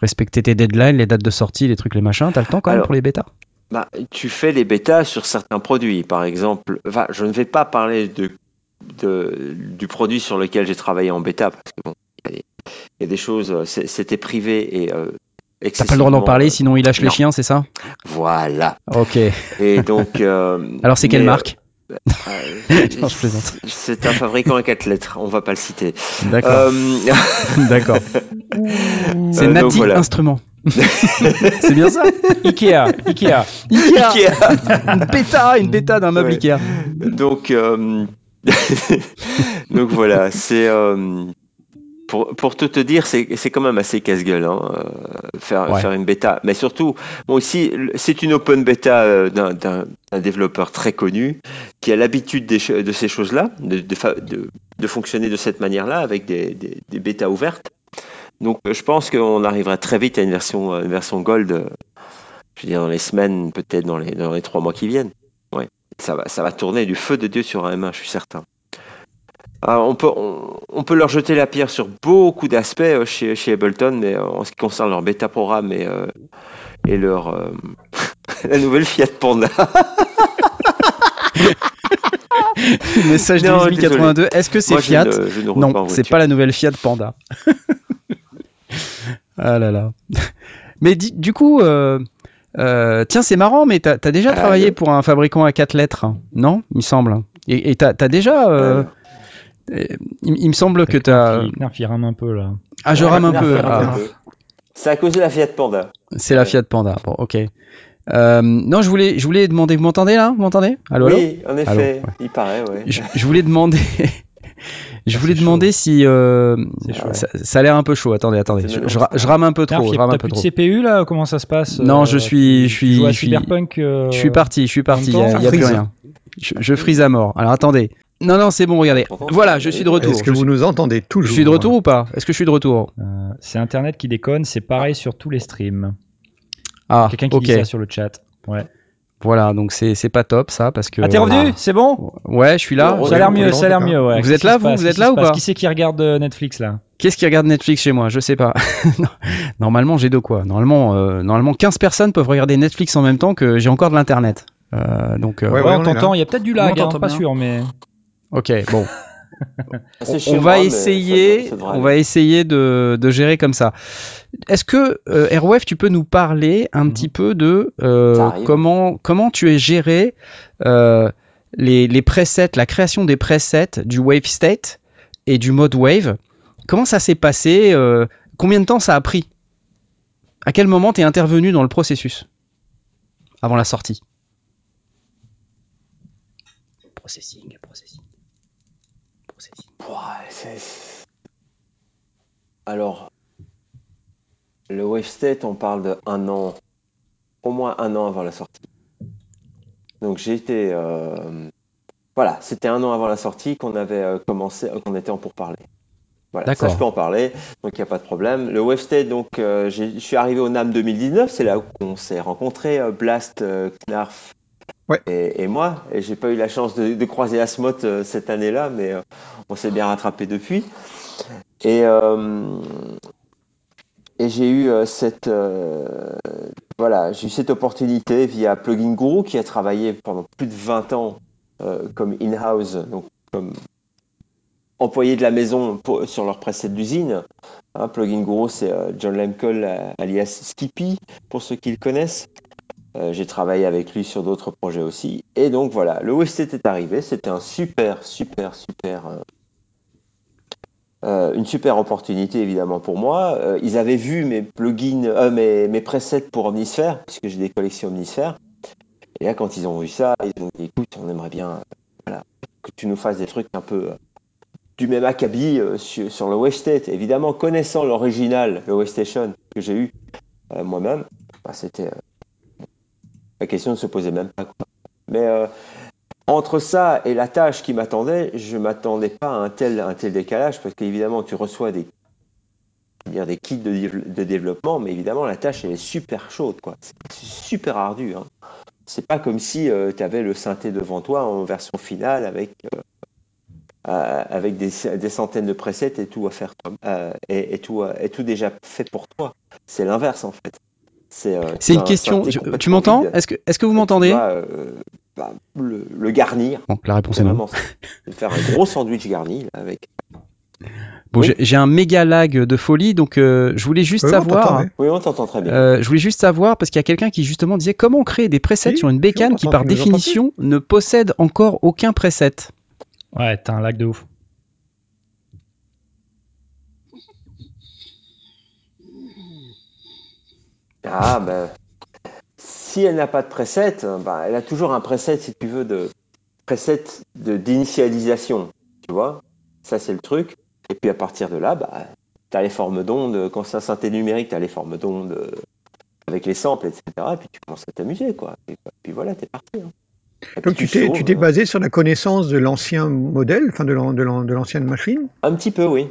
respecter tes deadlines, les dates de sortie, les trucs, les machins. T'as le temps quand même Alors, pour les bêtas? Bah, tu fais les bêtas sur certains produits. Par exemple, enfin, je ne vais pas parler de, de- du produit sur lequel j'ai travaillé en bêta, parce que bon, il y a des- il y, a des choses, euh, c'était privé et euh, T'as pas le droit d'en parler, euh, sinon il lâche les chiens, c'est ça? Voilà. Ok. Et donc. euh, Alors c'est quelle marque euh, Non, je plaisante. C'est un fabricant à quatre lettres, on va pas le citer. D'accord. Euh, D'accord. C'est Euh, Nati voilà. C'est bien ça Ikea, Ikea. Ikea. Ikea. Une bêta, une bêta d'un meuble Ouais. Ikea. Donc, euh, donc voilà, c'est euh, pour, pour tout te dire, c'est quand même assez casse-gueule hein, euh, faire, Ouais. faire une bêta. Mais surtout, bon le- c'est une open bêta euh, d'un- développeur très connu qui a l'habitude de ces choses-là, de, de, fa- de- de fonctionner de cette manière-là avec des, des, des bêtas ouvertes. Donc, euh, je pense qu'on arrivera très vite à une version, une version gold. je veux dire dans les semaines, peut-être dans les, dans les trois mois qui viennent. Ouais ça va, ça va tourner du feu de Dieu sur un M1, je suis certain. Alors, on, peut, on, on peut leur jeter la pierre sur beaucoup d'aspects euh, chez, chez Ableton, mais euh, en ce qui concerne leur bêta programme et, euh, et leur. la nouvelle Fiat Panda. Message de Non, désolé. 82. Est-ce que c'est Fiat ne- je ne roule pas Non, c'est pas la nouvelle Fiat Panda. ah là là. Mais di- du coup, euh, euh, tiens, c'est marrant, mais t'as as déjà Ah, travaillé pour un fabricant à quatre lettres, non? Il me semble. Et t'as as déjà. euh, il, il me semble que t'as. Knarf, il rame un peu là. Ah, je Ouais, rame un peu. Ah, peu. C'est à cause de la Fiat Panda. c'est la Fiat Panda. Bon, ok. Euh, non, je voulais, je voulais demander. Vous m'entendez là? Vous m'entendez? Allô, allô? Oui, en effet, Allô, ouais. il paraît, ouais. je, je voulais demander. je voulais demander si euh, ça, ça a l'air un peu chaud. Attendez, attendez. Je, je ra- je rame un peu trop. Peu plus de. CPU là? Comment ça se passe Non, euh, je suis- tu- je tu suis- je suis- Cyberpunk. euh, Je suis parti, je suis parti. Il n'y a, y a plus freeze. rien. Je, je frise à mort. Alors attendez. Non, non, c'est bon. Regardez. Voilà, je suis de retour. Est-ce que Je vous suis- nous entendez toujours Je suis de retour ou pas Est-ce que je suis de retour euh, c'est Internet qui déconne, c'est pareil sur tous les streams. Ah, Quelqu'un qui ok. dit ça sur le chat. Ouais. Voilà, donc c'est c'est pas top ça parce que. Ah, t'es revenu C'est bon Ouais, je suis là. Ça a l'air mieux, ça a l'air mieux. Ouais. Vous êtes là, vous Vous êtes là ou pas Qui c'est qui regarde euh, Netflix là Qu'est-ce qui regarde Netflix chez moi? Je sais pas. normalement, j'ai de quoi. Normalement, euh, normalement, 15 personnes peuvent regarder Netflix en même temps que j'ai encore de l'internet. Euh, donc, euh, Ouais, Ouais, ouais, on t'entend. Il y a peut-être du lag, On hein, pas sûr, mais. Ok, bon. On va moi, essayer, ça- on va essayer de, de gérer comme ça. Est-ce que euh, Airwave, tu peux nous parler un petit peu de euh, comment comment tu es géré euh, les, les presets, la création des presets du Wave State et du mode Wave? Comment ça s'est passé euh, Combien de temps ça a pris? À quel moment tu es intervenu dans le processus avant la sortie? Processing, processing. Processing. Ouais, c'est- Alors, le Wave State, on parle de un an, au moins un an avant la sortie. Donc j'ai été, euh, voilà, c'était un an avant la sortie qu'on avait euh, commencé, euh, qu'on était en pourparlers. Voilà, ça je peux en parler, donc il n'y a pas de problème. Le Wave State, donc euh, je suis arrivé au NAM 2019, c'est là où on s'est rencontrés, Blast, Knarf Et, moi. Et j'ai pas eu la chance de, croiser Asmot euh, cette année-là, mais euh, on s'est bien rattrapé depuis. Et, euh, j'ai eu cette voilà, j'ai eu cette opportunité via Plugin Guru qui a travaillé pendant plus de 20 ans comme in-house, donc comme employé de la maison sur leur preset d'usine. Hein, Plugin Guru, c'est John euh, alias Skippy, pour ceux qui le connaissent. Euh, j'ai travaillé avec lui sur d'autres projets aussi. Et donc voilà, le OST est arrivé. C'était un super, super, super. euh, euh, une super opportunité évidemment pour moi. Ils avaient vu mes plugins, mes, presets pour Omnisphere, puisque j'ai des collections Omnisphere. Et là, quand ils ont vu ça, ils ont dit écoute, on aimerait bien que tu nous fasses des trucs un peu du même acabit sur, le Wave State. Évidemment, connaissant l'original, le Wave Station que j'ai eu moi-même, bah, c'était. Euh, la question ne se posait même pas. quoi. Mais euh, entre ça et la tâche qui m'attendait, je m'attendais pas à un tel, un tel décalage parce qu'évidemment, tu reçois des, dire, des kits de, dév- de développement, mais évidemment, la tâche est super chaude, quoi. C'est super ardu. hein. C'est pas comme si tu avais le synthé devant toi en version finale avec euh, avec des, des, centaines de presets et tout à faire euh, et, et, tout, et tout déjà fait pour toi. C'est l'inverse en fait. C'est euh, une question. tu m'entends Est-ce que, est que vous m'entendez bah, le, le, garnir. Donc la réponse est non. Faire un gros sandwich garni avec. Bon, j'ai un méga lag de folie, donc je voulais juste savoir. oui, on t'entend très bien. Euh, je voulais juste savoir parce qu'il y a quelqu'un qui justement disait comment créer des presets sur une bécane qui par définition ne possède encore aucun preset? Ouais, t'as un lag de ouf. Ah, ben. Si elle n'a pas de preset, ben, elle a toujours un preset, si tu veux, de preset d'initialisation. Tu vois Ça, c'est le truc. Et puis à partir de là, bah, tu as les formes d'ondes. Quand c'est un synthé numérique, tu as les formes d'ondes euh, avec les samples, etc. Et puis tu commences à t'amuser, quoi. Et puis voilà, t'es parti. Hein. Donc tu t'es, tu t'es basé sur la connaissance de l'ancien modèle, enfin de, l'ancienne machine? Un petit peu, oui.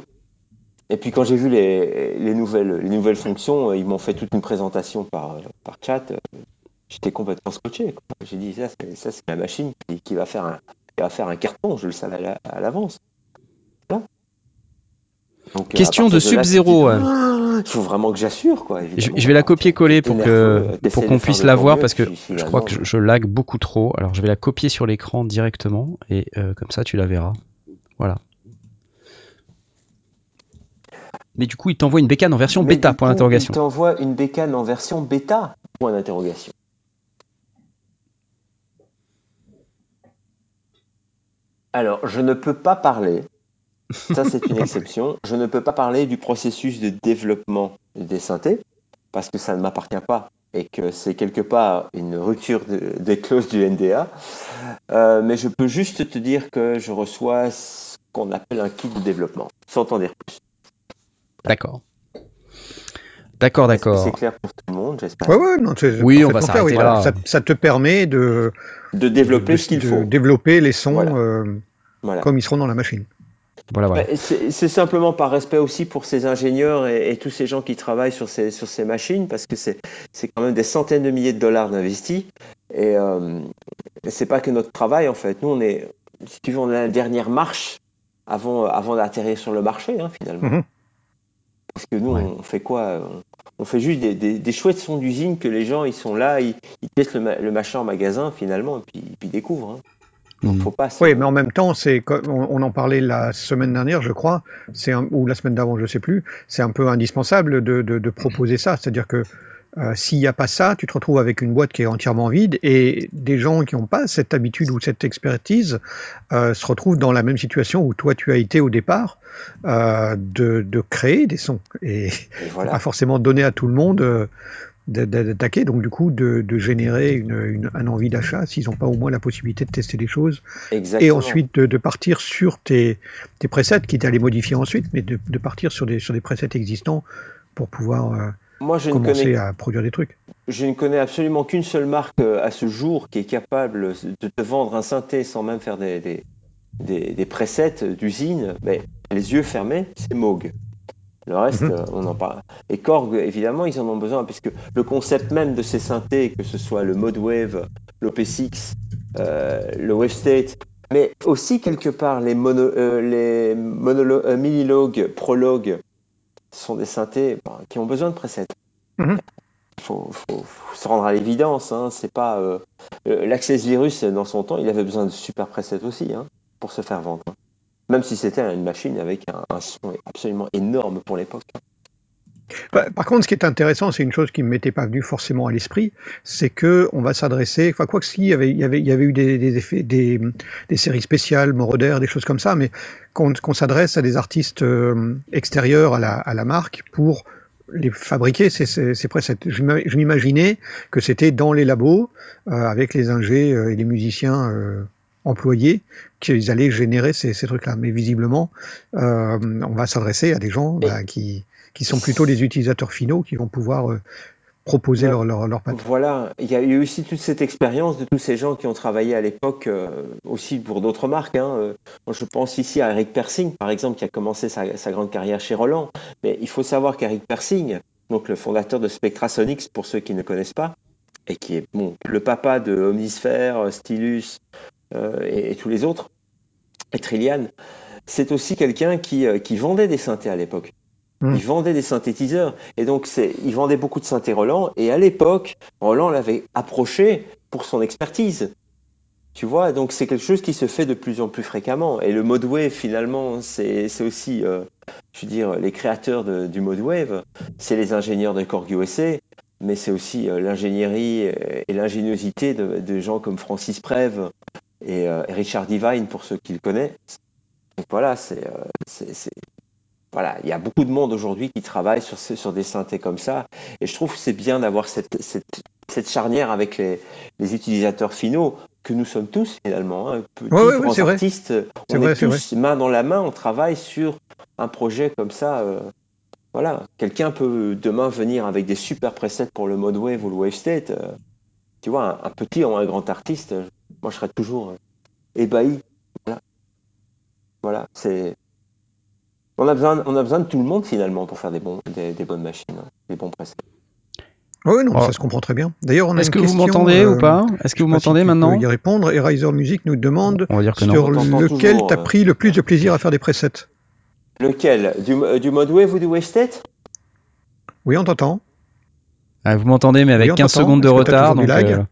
Et puis quand j'ai vu les, les, nouvelles, les nouvelles fonctions, euh, ils m'ont fait toute une présentation par, par chat. Euh, j'étais complètement scotché. J'ai dit, ça c'est, ça, c'est la machine qui, va faire un, qui va faire un carton, je le savais à l'avance. Question de Sub-Zero. Il faut vraiment que j'assure, quoi. Je, vais la copier-coller pour que pour qu'on puisse la voir parce que je crois que je, lag beaucoup trop. Alors je vais la copier sur l'écran directement et euh, comme ça tu la verras. Voilà. Mais du coup, il t'envoie une bécane en version bêta, point d'interrogation. Il t'envoie une bécane en version bêta, point d'interrogation. Alors, je ne peux pas parler ça, c'est une exception. Je ne peux pas parler du processus de développement des synthés parce que ça ne m'appartient pas et que c'est quelque part une rupture des clauses du NDA. Euh, mais je peux juste te dire que je reçois ce qu'on appelle un kit de développement, sans t'en dire plus. D'accord. D'accord, d'accord. C'est clair pour tout le monde, j'espère. Ouais, ouais, non, oui, on va s'arrêter là. Ça, te permet de, de développer ce qu'il faut. Développer les sons euh, comme ils seront dans la machine. Voilà, C'est simplement par respect aussi pour ces ingénieurs et, tous ces gens qui travaillent sur ces, sur ces machines, parce que c'est quand même des centaines de milliers de dollars d'investis. Et euh, c'est pas que notre travail, en fait. Nous, on est, si tu veux, on est la dernière marche avant, avant d'atterrir sur le marché, hein, finalement. Mhm. Parce que nous, on fait quoi on, fait juste des, des, chouettes sons d'usine que les gens, ils sont là, ils, testent le, machin en magasin, finalement, et puis, puis ils découvrent. Hein. Mmh. oui, mais en même temps, c'est on, en parlait la semaine dernière, je crois, c'est ou la semaine d'avant, je sais plus. C'est un peu indispensable de, de, proposer ça, c'est-à-dire que euh, s'il n'y a pas ça, tu te retrouves avec une boîte qui est entièrement vide et des gens qui n'ont pas cette habitude ou cette expertise euh, se retrouvent dans la même situation où toi tu as été au départ euh, de, de, créer des sons et, pas forcément donner à tout le monde d'attaquer, donc du coup de, générer une, un envie d'achat s'ils n'ont pas au moins la possibilité de tester des choses. Et ensuite de, partir sur tes, tes presets, quitte à les modifier ensuite, mais de, partir sur des, sur des presets existants pour pouvoir euh, Moi, je commencer à produire des trucs. Je ne connais absolument qu'une seule marque euh, à ce jour qui est capable de te vendre un synthé sans même faire des, des, des, des presets d'usine, mais les yeux fermés, c'est Moog. Le reste, mhm. euh, on en parle. Et Korg, évidemment, ils en ont besoin, puisque le concept même de ces synthés, que ce soit le mode wave, l'OP6, euh, le wave state, mais aussi quelque part les, mono, euh, les euh, minilogues, prologues, sont des synthés qui ont besoin de presets. Mhm. Il faut, se rendre à l'évidence. Hein, c'est pas l'Access Virus dans son temps, il avait besoin de super presets aussi hein, pour se faire vendre. Hein. Même si c'était une machine avec un, son absolument énorme pour l'époque. Bah, par contre, ce qui est intéressant, c'est une chose qui ne m'était pas venue forcément à l'esprit, c'est que on va s'adresser, enfin quoi que si, il y avait, il y avait, il y avait eu des, effets, des, des, séries spéciales, Moroder, des choses comme ça, mais qu'on s'adresse à des artistes euh, extérieurs à la, à la marque pour les fabriquer, c'est presque. Je m'imaginais que c'était dans les labos, euh, avec les ingés euh, et les musiciens employés qu'ils allaient générer ces, ces trucs-là. Mais visiblement, euh, on va s'adresser à des gens bah, qui, qui sont plutôt les utilisateurs finaux qui vont pouvoir euh, proposer leur, leur, leur Voilà, il y a eu aussi toute cette expérience de tous ces gens qui ont travaillé à l'époque euh, aussi pour d'autres marques. Hein. je pense ici à Eric Persing, par exemple, qui a commencé sa, sa grande carrière chez Roland. Mais il faut savoir qu'Eric Persing, donc le fondateur de Spectrasonics, pour ceux qui ne connaissent pas, et qui est bon, le papa de Omnisphere, Stylus euh, et, et tous les autres, et Trillian, c'est aussi quelqu'un qui, euh, qui vendait des synthés à l'époque. Mm. Il vendait des synthétiseurs. Et donc, c'est, il vendait beaucoup de synthés Roland. Et à l'époque, Roland l'avait approché pour son expertise. Tu vois, donc c'est quelque chose qui se fait de plus en plus fréquemment. Et le mode wave, finalement, c'est, c'est aussi, euh, je veux dire, les créateurs de- du mode wave, c'est les ingénieurs de Korg USA, mais c'est aussi euh, l'ingénierie et l'ingéniosité de, de gens comme Francis Preve et, euh, et Richard Divine, pour ceux qui le connaissent. Donc voilà, c'est- voilà, il y a beaucoup de monde aujourd'hui qui travaille sur, sur des synthés comme ça, et je trouve que c'est bien d'avoir cette, cette, cette charnière avec les, les utilisateurs finaux que nous sommes tous finalement. Hein, petits, Ouais, ouais, ouais, grands c'est vrai. artistes, on vrai, est tous main dans la main, on travaille sur un projet comme ça. euh, voilà, quelqu'un peut demain venir avec des super presets pour le mode wave ou le wave state. euh, tu vois, un, un petit ou un grand artiste, moi je serais toujours euh, ébahi. Voilà, voilà c'est. On a, besoin, on a besoin de tout le monde finalement pour faire des, bons, des, des bonnes machines, hein, des bons presets. Oui, non, Oh. ça se comprend très bien. D'ailleurs, on a Est-ce que vous m'entendez euh, ou pas Est-ce que vous m'entendez maintenant y répondre. Et Riser Music nous demande On va dire que non. sur lequel toujours, tu as euh. pris le plus de plaisir à faire des presets. Lequel? Du, euh, du mode wave ou du wave state? Oui, on t'entend. Ah, vous m'entendez, mais avec Oui, on 15 t'entend. secondes de retard. Donc, euh,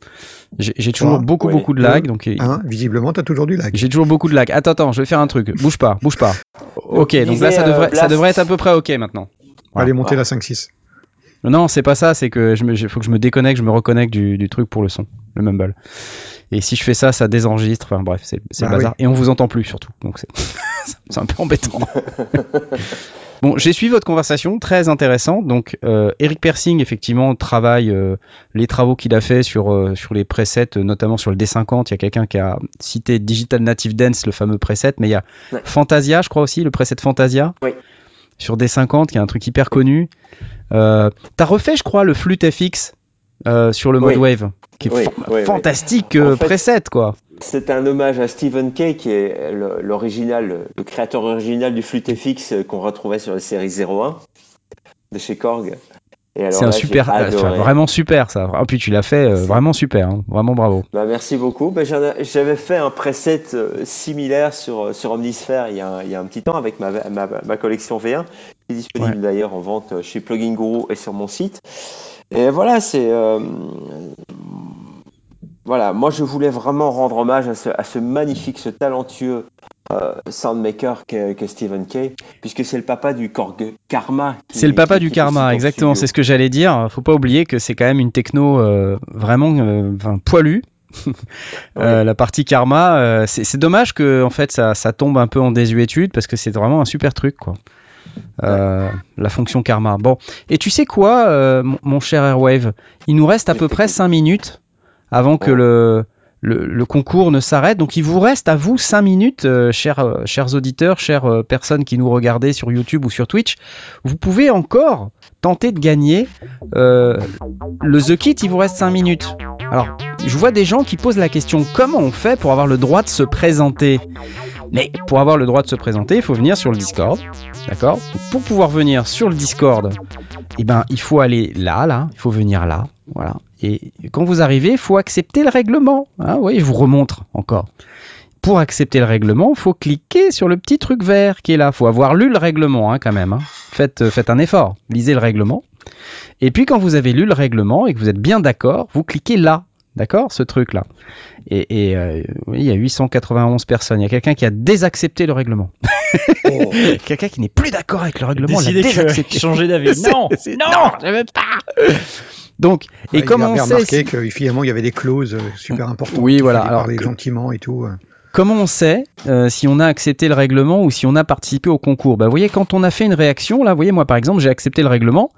j'ai toujours beaucoup, Oui. beaucoup de lag. Donc, euh, Hein, visiblement, tu as toujours du lag. j'ai toujours beaucoup de lag. Attends, attends, je vais faire un truc. Bouge pas, bouge pas. Ok, donc là, ça euh, devrait, ça Blast. devrait être à peu près ok maintenant. Voilà. Allez, monter la 5-6. Non, c'est pas ça, c'est que je me, faut que je me déconnecte, je me reconnecte du, du truc pour le son, le mumble. Et si je fais ça, ça désenregistre. Enfin bref, c'est c'est le Ah bazar. Et on vous entend plus surtout. Donc c'est c'est un peu embêtant. bon, j'ai suivi votre conversation, très intéressant. Donc euh, Eric Persing, effectivement, travaille euh, les travaux qu'il a fait sur, euh, sur les presets, notamment sur le D50. Il y a quelqu'un qui a cité Digital Native Dance, le fameux preset, mais il y a Ouais. Fantasia, je crois aussi, le preset Fantasia. Oui. Sur D50, qui est un truc hyper connu. T'as refait, je crois, le flûte FX sur le mode Oui. wave, qui est Oui, fa- oui, oui. fantastique En fait- preset, quoi. C'est un hommage à Stephen Kay, qui est le- l'original, le, le créateur original du flûte FX euh, qu'on retrouvait sur la série 01 de chez Korg. C'est un super, enfin, vraiment super ça. Ah, puis tu l'as fait euh, vraiment super, hein. vraiment bravo. Bah, merci beaucoup. Bah, J'avais fait un preset euh, similaire sur, euh, sur Omnisphere il y, a, un- il y a un petit temps avec ma, ma, ma collection V1, qui est disponible Ouais. d'ailleurs en vente chez Plugin Guru et sur mon site. Et voilà, c'est. euh, voilà, moi je voulais vraiment rendre hommage à ce, à ce magnifique, ce talentueux euh, soundmaker qu'est qu'est Stephen Kay, puisque c'est le papa du Korg Karma. C'est le papa qui- du qui karma, exactement. C'est ce que j'allais dire. Faut pas oublier que c'est quand même une techno euh, vraiment euh, enfin, poilue. La partie karma, c'est dommage que en fait ça, ça tombe un peu en désuétude parce que c'est vraiment un super truc quoi. Euh, La fonction karma. Bon, et tu sais quoi, euh, mon, mon cher Airwave, il nous reste à peu près 5 minutes avant que le, le, le concours ne s'arrête. Donc il vous reste à vous 5 minutes, euh, chers, euh, chers auditeurs, chères euh, personnes qui nous regardez sur YouTube ou sur Twitch. Vous pouvez encore tenter de gagner euh, le The Kit. Il vous reste 5 minutes. Alors, je vois des gens qui posent la question comment on fait pour avoir le droit de se présenter? Mais pour avoir le droit de se présenter, il faut venir sur le Discord. D'accord? Pour pouvoir venir sur le Discord, eh ben, il faut aller là, là, il faut venir là. Voilà. Et quand vous arrivez, il faut accepter le règlement. Hein, oui, je vous remontre encore. Pour accepter le règlement, il faut cliquer sur le petit truc vert qui est là. Il faut avoir lu le règlement hein, quand même. hein. Euh, faites un effort. Lisez le règlement. Et puis quand vous avez lu le règlement et que vous êtes bien d'accord, vous cliquez là. D'accord Ce truc-là. Et, et, euh, oui, il y a 891 personnes. Il y a quelqu'un qui a désaccepté le règlement. Oh. quelqu'un qui n'est plus d'accord avec le règlement. il Décidé a désaccepté. que changer d'avis. Non, c'est- non. je veux pas. Donc, et comment il on sait remarqué si- que finalement il y avait des clauses euh, super importantes. Oui, voilà. Alors parler que- gentiment et tout. euh. Comment on sait euh, si on a accepté le règlement ou si on a participé au concours? Bah, Vous voyez, quand on a fait une réaction, là, vous voyez, moi par exemple, j'ai accepté le règlement,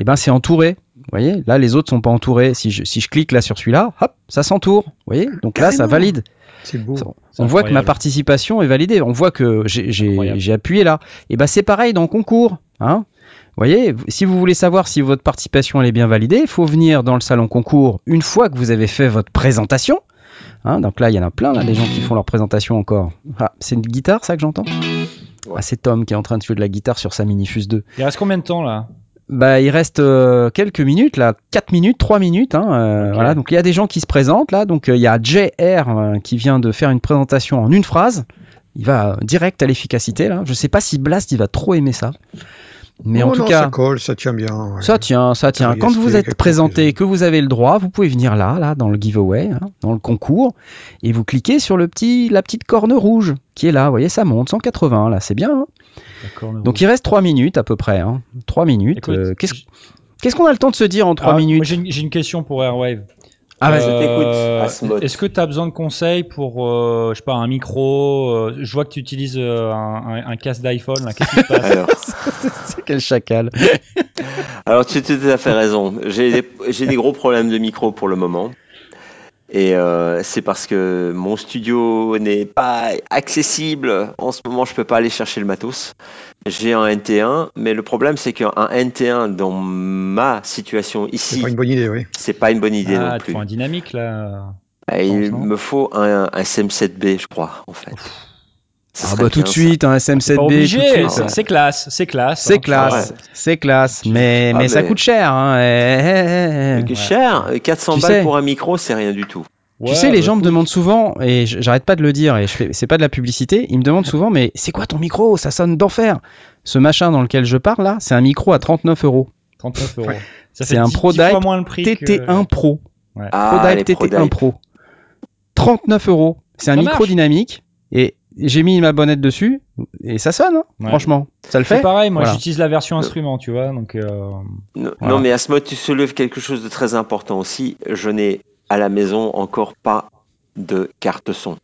et ben c'est entouré. Vous voyez, là, les autres sont pas entourés. Si je, si je clique là sur celui-là, hop, ça s'entoure. Vous voyez, donc là, ça valide. C'est beau. On voit que ma participation est validée. On voit que j'ai- appuyé là. Et ben c'est pareil dans le concours. Hein vous voyez, si vous voulez savoir si votre participation elle est bien validée, il faut venir dans le salon concours une fois que vous avez fait votre présentation. Hein, donc là, il y en a plein, là, des gens qui font leur présentation encore. Ah, c'est une guitare, ça que j'entends? Ah, c'est Tom qui est en train de jouer de la guitare sur sa Minifuse 2. Il reste combien de temps là? Bah, il reste euh, quelques minutes, là, 4 minutes, 3 minutes. Hein, euh. Voilà, donc il y a des gens qui se présentent là. Donc euh, il y a JR euh, qui vient de faire une présentation en une phrase. Il va euh, direct à l'efficacité là. Je sais pas si Blast il va trop aimer ça. Mais en Oh tout non, cas, ça colle, ça tient bien. ouais. ça tient, ça tient. Quand vous êtes présenté, que vous avez le droit, vous pouvez venir là, là, dans le giveaway, hein, dans le concours, et vous cliquez sur le petit, la petite corne rouge qui est là. Vous voyez, ça monte 180 là, c'est bien. hein. Donc il reste 3 minutes à peu près. Hein. 3 minutes. Écoute, Euh, Qu'est-ce qu'on a le temps de se dire en 3 Ah, moi, minutes J'ai une, j'ai une question pour Airwave. Ah, vas-y. je t'écoute, Euh, Asmod. Est-ce que tu as besoin de conseils pour, euh, je sais pas, un micro Je vois que tu utilises un, un- un casque d'iPhone. là. Qu'est-ce qui se passe Alors, C'est quel chacal. alors, tu as tout à fait raison. J'ai des, j'ai des gros problèmes de micro pour le moment. Et euh, c'est parce que mon studio n'est pas accessible. En ce moment, je peux pas aller chercher le matos. J'ai un NT1, mais le problème, c'est qu'un NT1 dans ma situation C'est ici, pas une bonne idée, oui. c'est pas une bonne idée Ah, non tu plus. un dynamique là. Et il me faut un, un SM7B, je crois, en fait. Ah bah tout de suite, un Pas SM7B, tout obligé. de suite. ça. C'est classe, c'est classe. C'est hein. classe, c'est classe, mais, Ah, mais ça coûte cher. Hein. eh, eh, eh, cher, 400 Tu balles pour un micro, c'est rien du tout. Tu sais, les bah, gens me demandent souvent, et j'arrête pas de le dire, et je fais, c'est pas de la publicité, ils me demandent souvent, mais c'est quoi ton micro? Ça sonne d'enfer. Ce machin dans lequel je parle là, c'est un micro à 39 euros. 39 euros. Ça C'est un 10 Pro 10 fois Dype moins le prix TT1 que... Pro. Ah, ProDype les TT1 ProDype. Pro. 39 euros. C'est un micro dynamique, et j'ai mis ma bonnette dessus, et ça sonne, hein, Ouais. franchement. Ça le C'est fait pareil, moi Voilà. j'utilise la version instrument, tu vois, donc euh, Non, Voilà. non, mais Asmod, tu soulèves quelque chose de très important aussi. Je n'ai à la maison encore pas de carte son.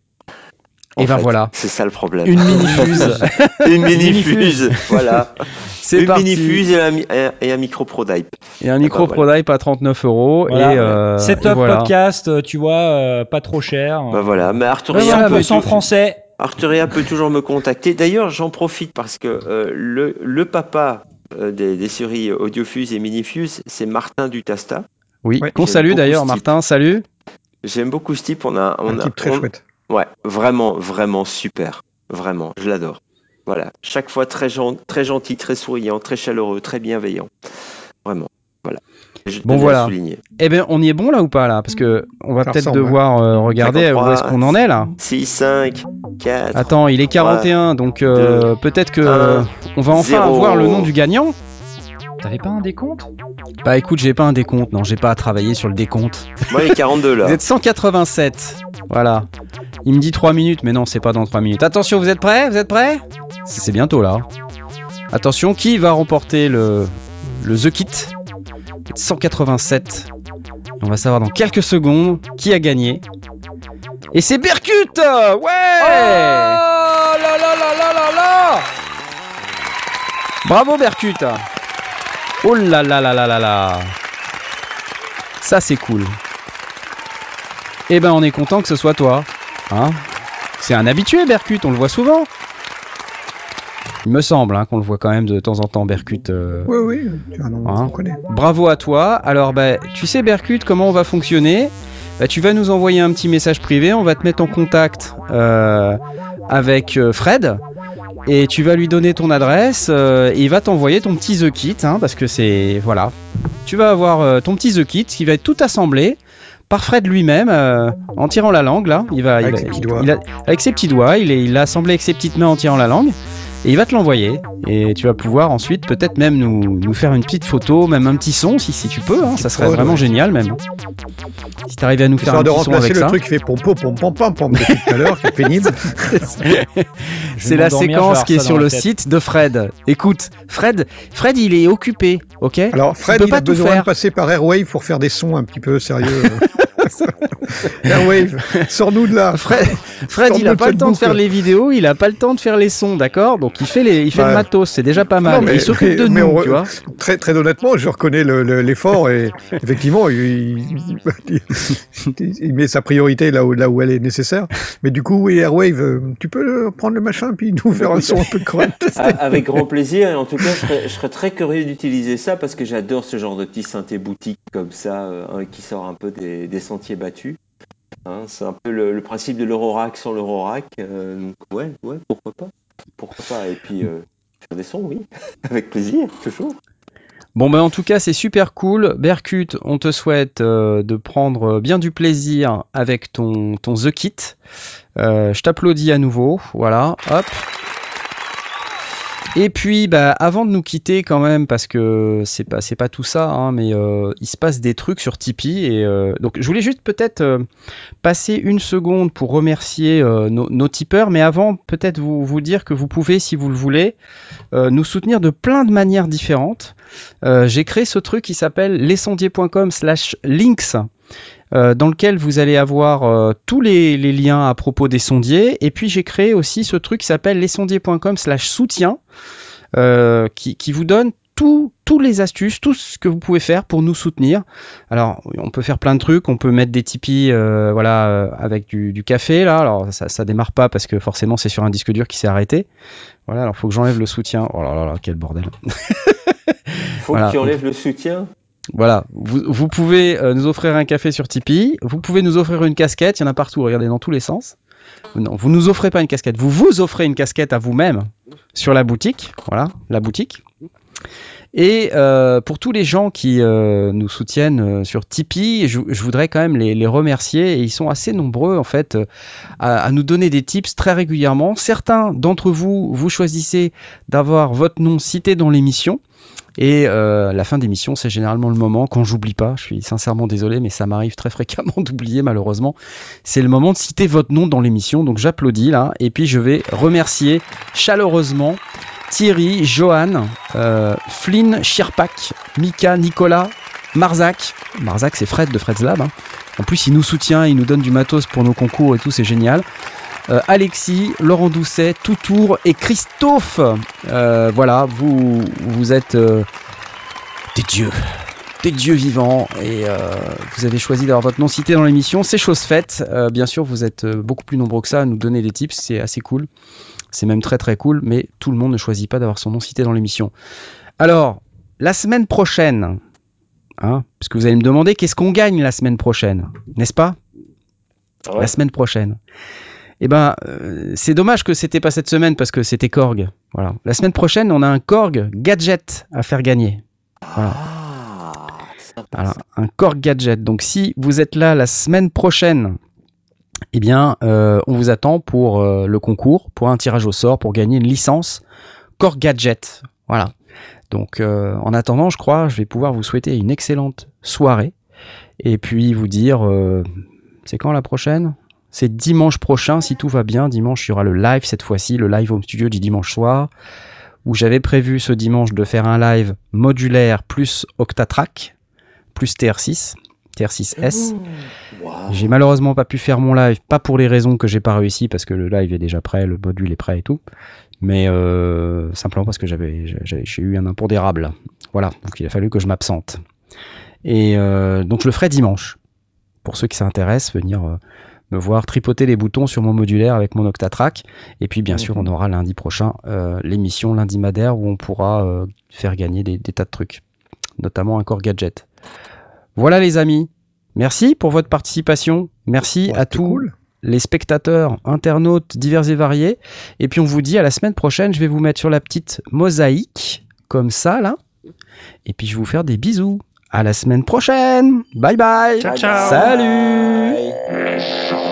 Et En ben fait, voilà. C'est ça le problème. Une mini-fuse. Une mini-fuse. voilà. c'est Une mini-fuse et, un et- un micro ProDype. Et un micro bah, ProDype à 39 euros. voilà. Et, euh, setup et voilà. podcast, euh, tu vois, euh, pas trop cher. Bah voilà. Mais Arturia, Ouais, voilà, peut, mais 100% français. Arturia peut toujours me contacter. D'ailleurs, j'en profite parce que euh, le, le papa euh, des, des séries Audiofuse et Minifuse, c'est Martin Dutasta. Oui, Ouais, qu'on salue d'ailleurs. Martin, salut. J'aime beaucoup ce type. On a, on Un a, type très on- chouette. Ouais, vraiment, vraiment super. Vraiment, je l'adore. Voilà, chaque fois très, gen- très gentil, très souriant, très chaleureux, très bienveillant. Vraiment, voilà. Je Bon, voilà. souligner. Eh bien, on y est bon là ou pas là? Parce que on va peut-être ressemble, devoir euh, regarder 53, où est-ce qu'on en est là? 6, 5, 4. Attends, il est 41, donc euh, peut-être que on va enfin zéro. avoir le nom du gagnant. T'avais pas un décompte? Bah écoute, j'ai pas un décompte, non, j'ai pas à travailler sur le décompte. Moi, il est 42 là. Vous êtes 187, voilà. Il me dit 3 minutes, mais non, c'est pas dans 3 minutes. Attention, vous êtes prêts? Vous êtes prêts? C'est c'est bientôt là. Attention, qui va remporter le, le The Kit? 187. On va savoir dans quelques secondes qui a gagné. Et c'est Berkut Ouais là là là là là là Bravo Berkut Oh là là là là là là Ça c'est cool. Eh ben on est content que ce soit toi. Hein c'est un habitué Berkut, on le voit souvent. Il me semble hein, qu'on le voit quand même de temps en temps Berkut. euh. Oui, oui, tu as un nom Hein connaît. Bravo à toi. Alors bah tu sais Berkut comment on va fonctionner? Bah, Tu vas nous envoyer un petit message privé, on va te mettre en contact euh, avec euh, Fred et tu vas lui donner ton adresse euh, et il va t'envoyer ton petit The Kit hein, parce que c'est voilà. Tu vas avoir ton petit The Kit qui va être tout assemblé par Fred lui-même euh, en tirant la langue là. Il va, il Avec va- ses petits doigts. il a- avec ses petits doigts, il l'a assemblé avec ses petites mains en tirant la langue. Et il va te l'envoyer. Et tu vas pouvoir ensuite peut-être même nous, nous faire une petite photo, même un petit son si, si tu peux. hein. Ça serait vraiment ouais. génial même. Si tu arrives à nous faire un de petit son remplacer avec le ça. truc qui fait pom pom pom pom pom pom depuis tout à l'heure, qui est pénible. C'est la séquence qui est sur le site de Fred. Écoute, Fred, Fred il est occupé, ok? Alors Fred, peut il, pas a tout besoin faire. de passer par Airwave pour faire des sons un petit peu sérieux. Airwave, sors-nous de là. Fred, Fred il a pas le temps de faire les vidéos, il a pas le temps de faire les sons, d'accord? Donc il fait, les, il fait Bah, le matos, c'est déjà pas mal. non, mais- il s'occupe de mais nous, on- tu vois. Très, très honnêtement, je reconnais le- le- l'effort et effectivement, il, il- il- il met sa priorité là où, là où elle est nécessaire. Mais du coup, oui, Airwave, euh, tu peux prendre le machin puis nous faire un son un peu correct. Ah, Avec grand plaisir, et en tout cas, je serais, je serais très curieux d'utiliser ça parce que j'adore ce genre de petit synthé boutique comme ça, euh, qui sort un peu des, des sentiers battus. Hein, c'est un peu le, principe de l'Eurorack sans l'Eurorack. euh, donc ouais, ouais, pourquoi pas Pourquoi pas Et puis, euh, faire des sons, oui, avec plaisir, toujours. Bon, ben en tout cas, c'est super cool. Berkut, on te souhaite euh, de prendre bien du plaisir avec ton, ton The Kit. Je t'applaudis à nouveau. Voilà, hop. Et puis, bah, avant de nous quitter quand même, parce que c'est pas pas tout ça, hein, mais euh, il se passe des trucs sur Tipeee euh, donc je voulais juste peut-être euh, passer une seconde pour remercier nos, tipeurs, mais avant peut-être vous vous dire que vous pouvez, si vous le voulez, nous soutenir de plein de manières différentes. J'ai créé ce truc qui s'appelle lesondiers.com/links euh, dans lequel vous allez avoir euh, tous les, les liens à propos des sondiers. Et puis j'ai créé aussi ce truc qui s'appelle lesondiers.com slash soutien, euh, qui, qui vous donne tout, tous les astuces, tout ce que vous pouvez faire pour nous soutenir. Alors, on peut faire plein de trucs, on peut mettre des Tipeee, euh, voilà, euh, avec du, du café là. Alors, ça, ça démarre pas parce que forcément c'est sur un disque dur qui s'est arrêté. Voilà, alors faut que j'enlève le soutien. Oh là là là, quel bordel. Faut Voilà. que tu enlèves le soutien. Voilà, vous, pouvez euh, nous offrir un café sur Tipeee, vous pouvez nous offrir une casquette, il y en a partout, regardez dans tous les sens. Non, vous nous offrez pas une casquette, vous vous offrez une casquette à vous-même sur la boutique, voilà, la boutique. Et euh, pour tous les gens qui euh, nous soutiennent sur Tipeee, je, voudrais quand même les, remercier. Et ils sont assez nombreux en fait à nous donner des tips très régulièrement. Certains d'entre vous, vous choisissez d'avoir votre nom cité dans l'émission. Et euh, la fin d'émission, c'est généralement le moment quand j'oublie pas. Je suis sincèrement désolé, mais ça m'arrive très fréquemment d'oublier malheureusement. C'est le moment de citer votre nom dans l'émission, donc j'applaudis là. Et puis je vais remercier chaleureusement Thierry, Johan, euh, Flynn, Shirpak, Mika, Nicolas, Marzac. Marzac, c'est Fred de Fred's Lab. hein. En plus, il nous soutient, il nous donne du matos pour nos concours et tout, c'est génial. Euh, Alexis, Laurent Doucet, Toutour et Christophe. Euh, voilà, vous, vous êtes euh, des dieux, des dieux vivants et vous avez choisi d'avoir votre nom cité dans l'émission. C'est chose faite. Bien sûr, vous êtes beaucoup plus nombreux que ça à nous donner des tips, c'est assez cool. C'est même très très cool, mais tout le monde ne choisit pas d'avoir son nom cité dans l'émission. Alors, la semaine prochaine, hein, parce que vous allez me demander qu'est-ce qu'on gagne la semaine prochaine, n'est-ce pas? Ouais. La semaine prochaine. Eh ben, euh, c'est dommage que c'était pas cette semaine parce que c'était Korg. Voilà. La semaine prochaine, on a un Korg gadget à faire gagner. Voilà. Un Korg gadget. Donc si vous êtes là la semaine prochaine, eh bien, euh, on vous attend pour euh, le concours, pour un tirage au sort, pour gagner une licence Korg gadget. Voilà. Donc euh, en attendant, je crois, je vais pouvoir vous souhaiter une excellente soirée et puis vous dire, c'est quand la prochaine? C'est dimanche prochain, si tout va bien. Dimanche, il y aura le live cette fois-ci, le live home studio du dimanche soir, où j'avais prévu ce dimanche de faire un live modulaire plus Octatrack, plus TR6, TR6S. Waouh. J'ai malheureusement pas pu faire mon live, pas pour les raisons que j'ai pas réussi, parce que le live est déjà prêt, le module est prêt et tout, mais euh, simplement parce que j'avais- j'ai eu un impondérable. Voilà, donc il a fallu que je m'absente. Et euh, donc je le ferai dimanche. Pour ceux qui s'intéressent, venir euh, me voir tripoter les boutons sur mon modulaire avec mon Octatrack. Et puis bien sûr, on aura lundi prochain euh, l'émission lundi Madère où on pourra euh, faire gagner des, des tas de trucs, notamment un Core Gadget. Voilà les amis. Merci pour votre participation. Merci Ouais, à tous cool. les spectateurs, internautes divers et variés. Et puis on vous dit à la semaine prochaine. Je vais vous mettre sur la petite mosaïque, comme ça là. Et puis je vais vous faire des bisous. À la semaine prochaine. Bye bye. Ciao, ciao. Salut. bye.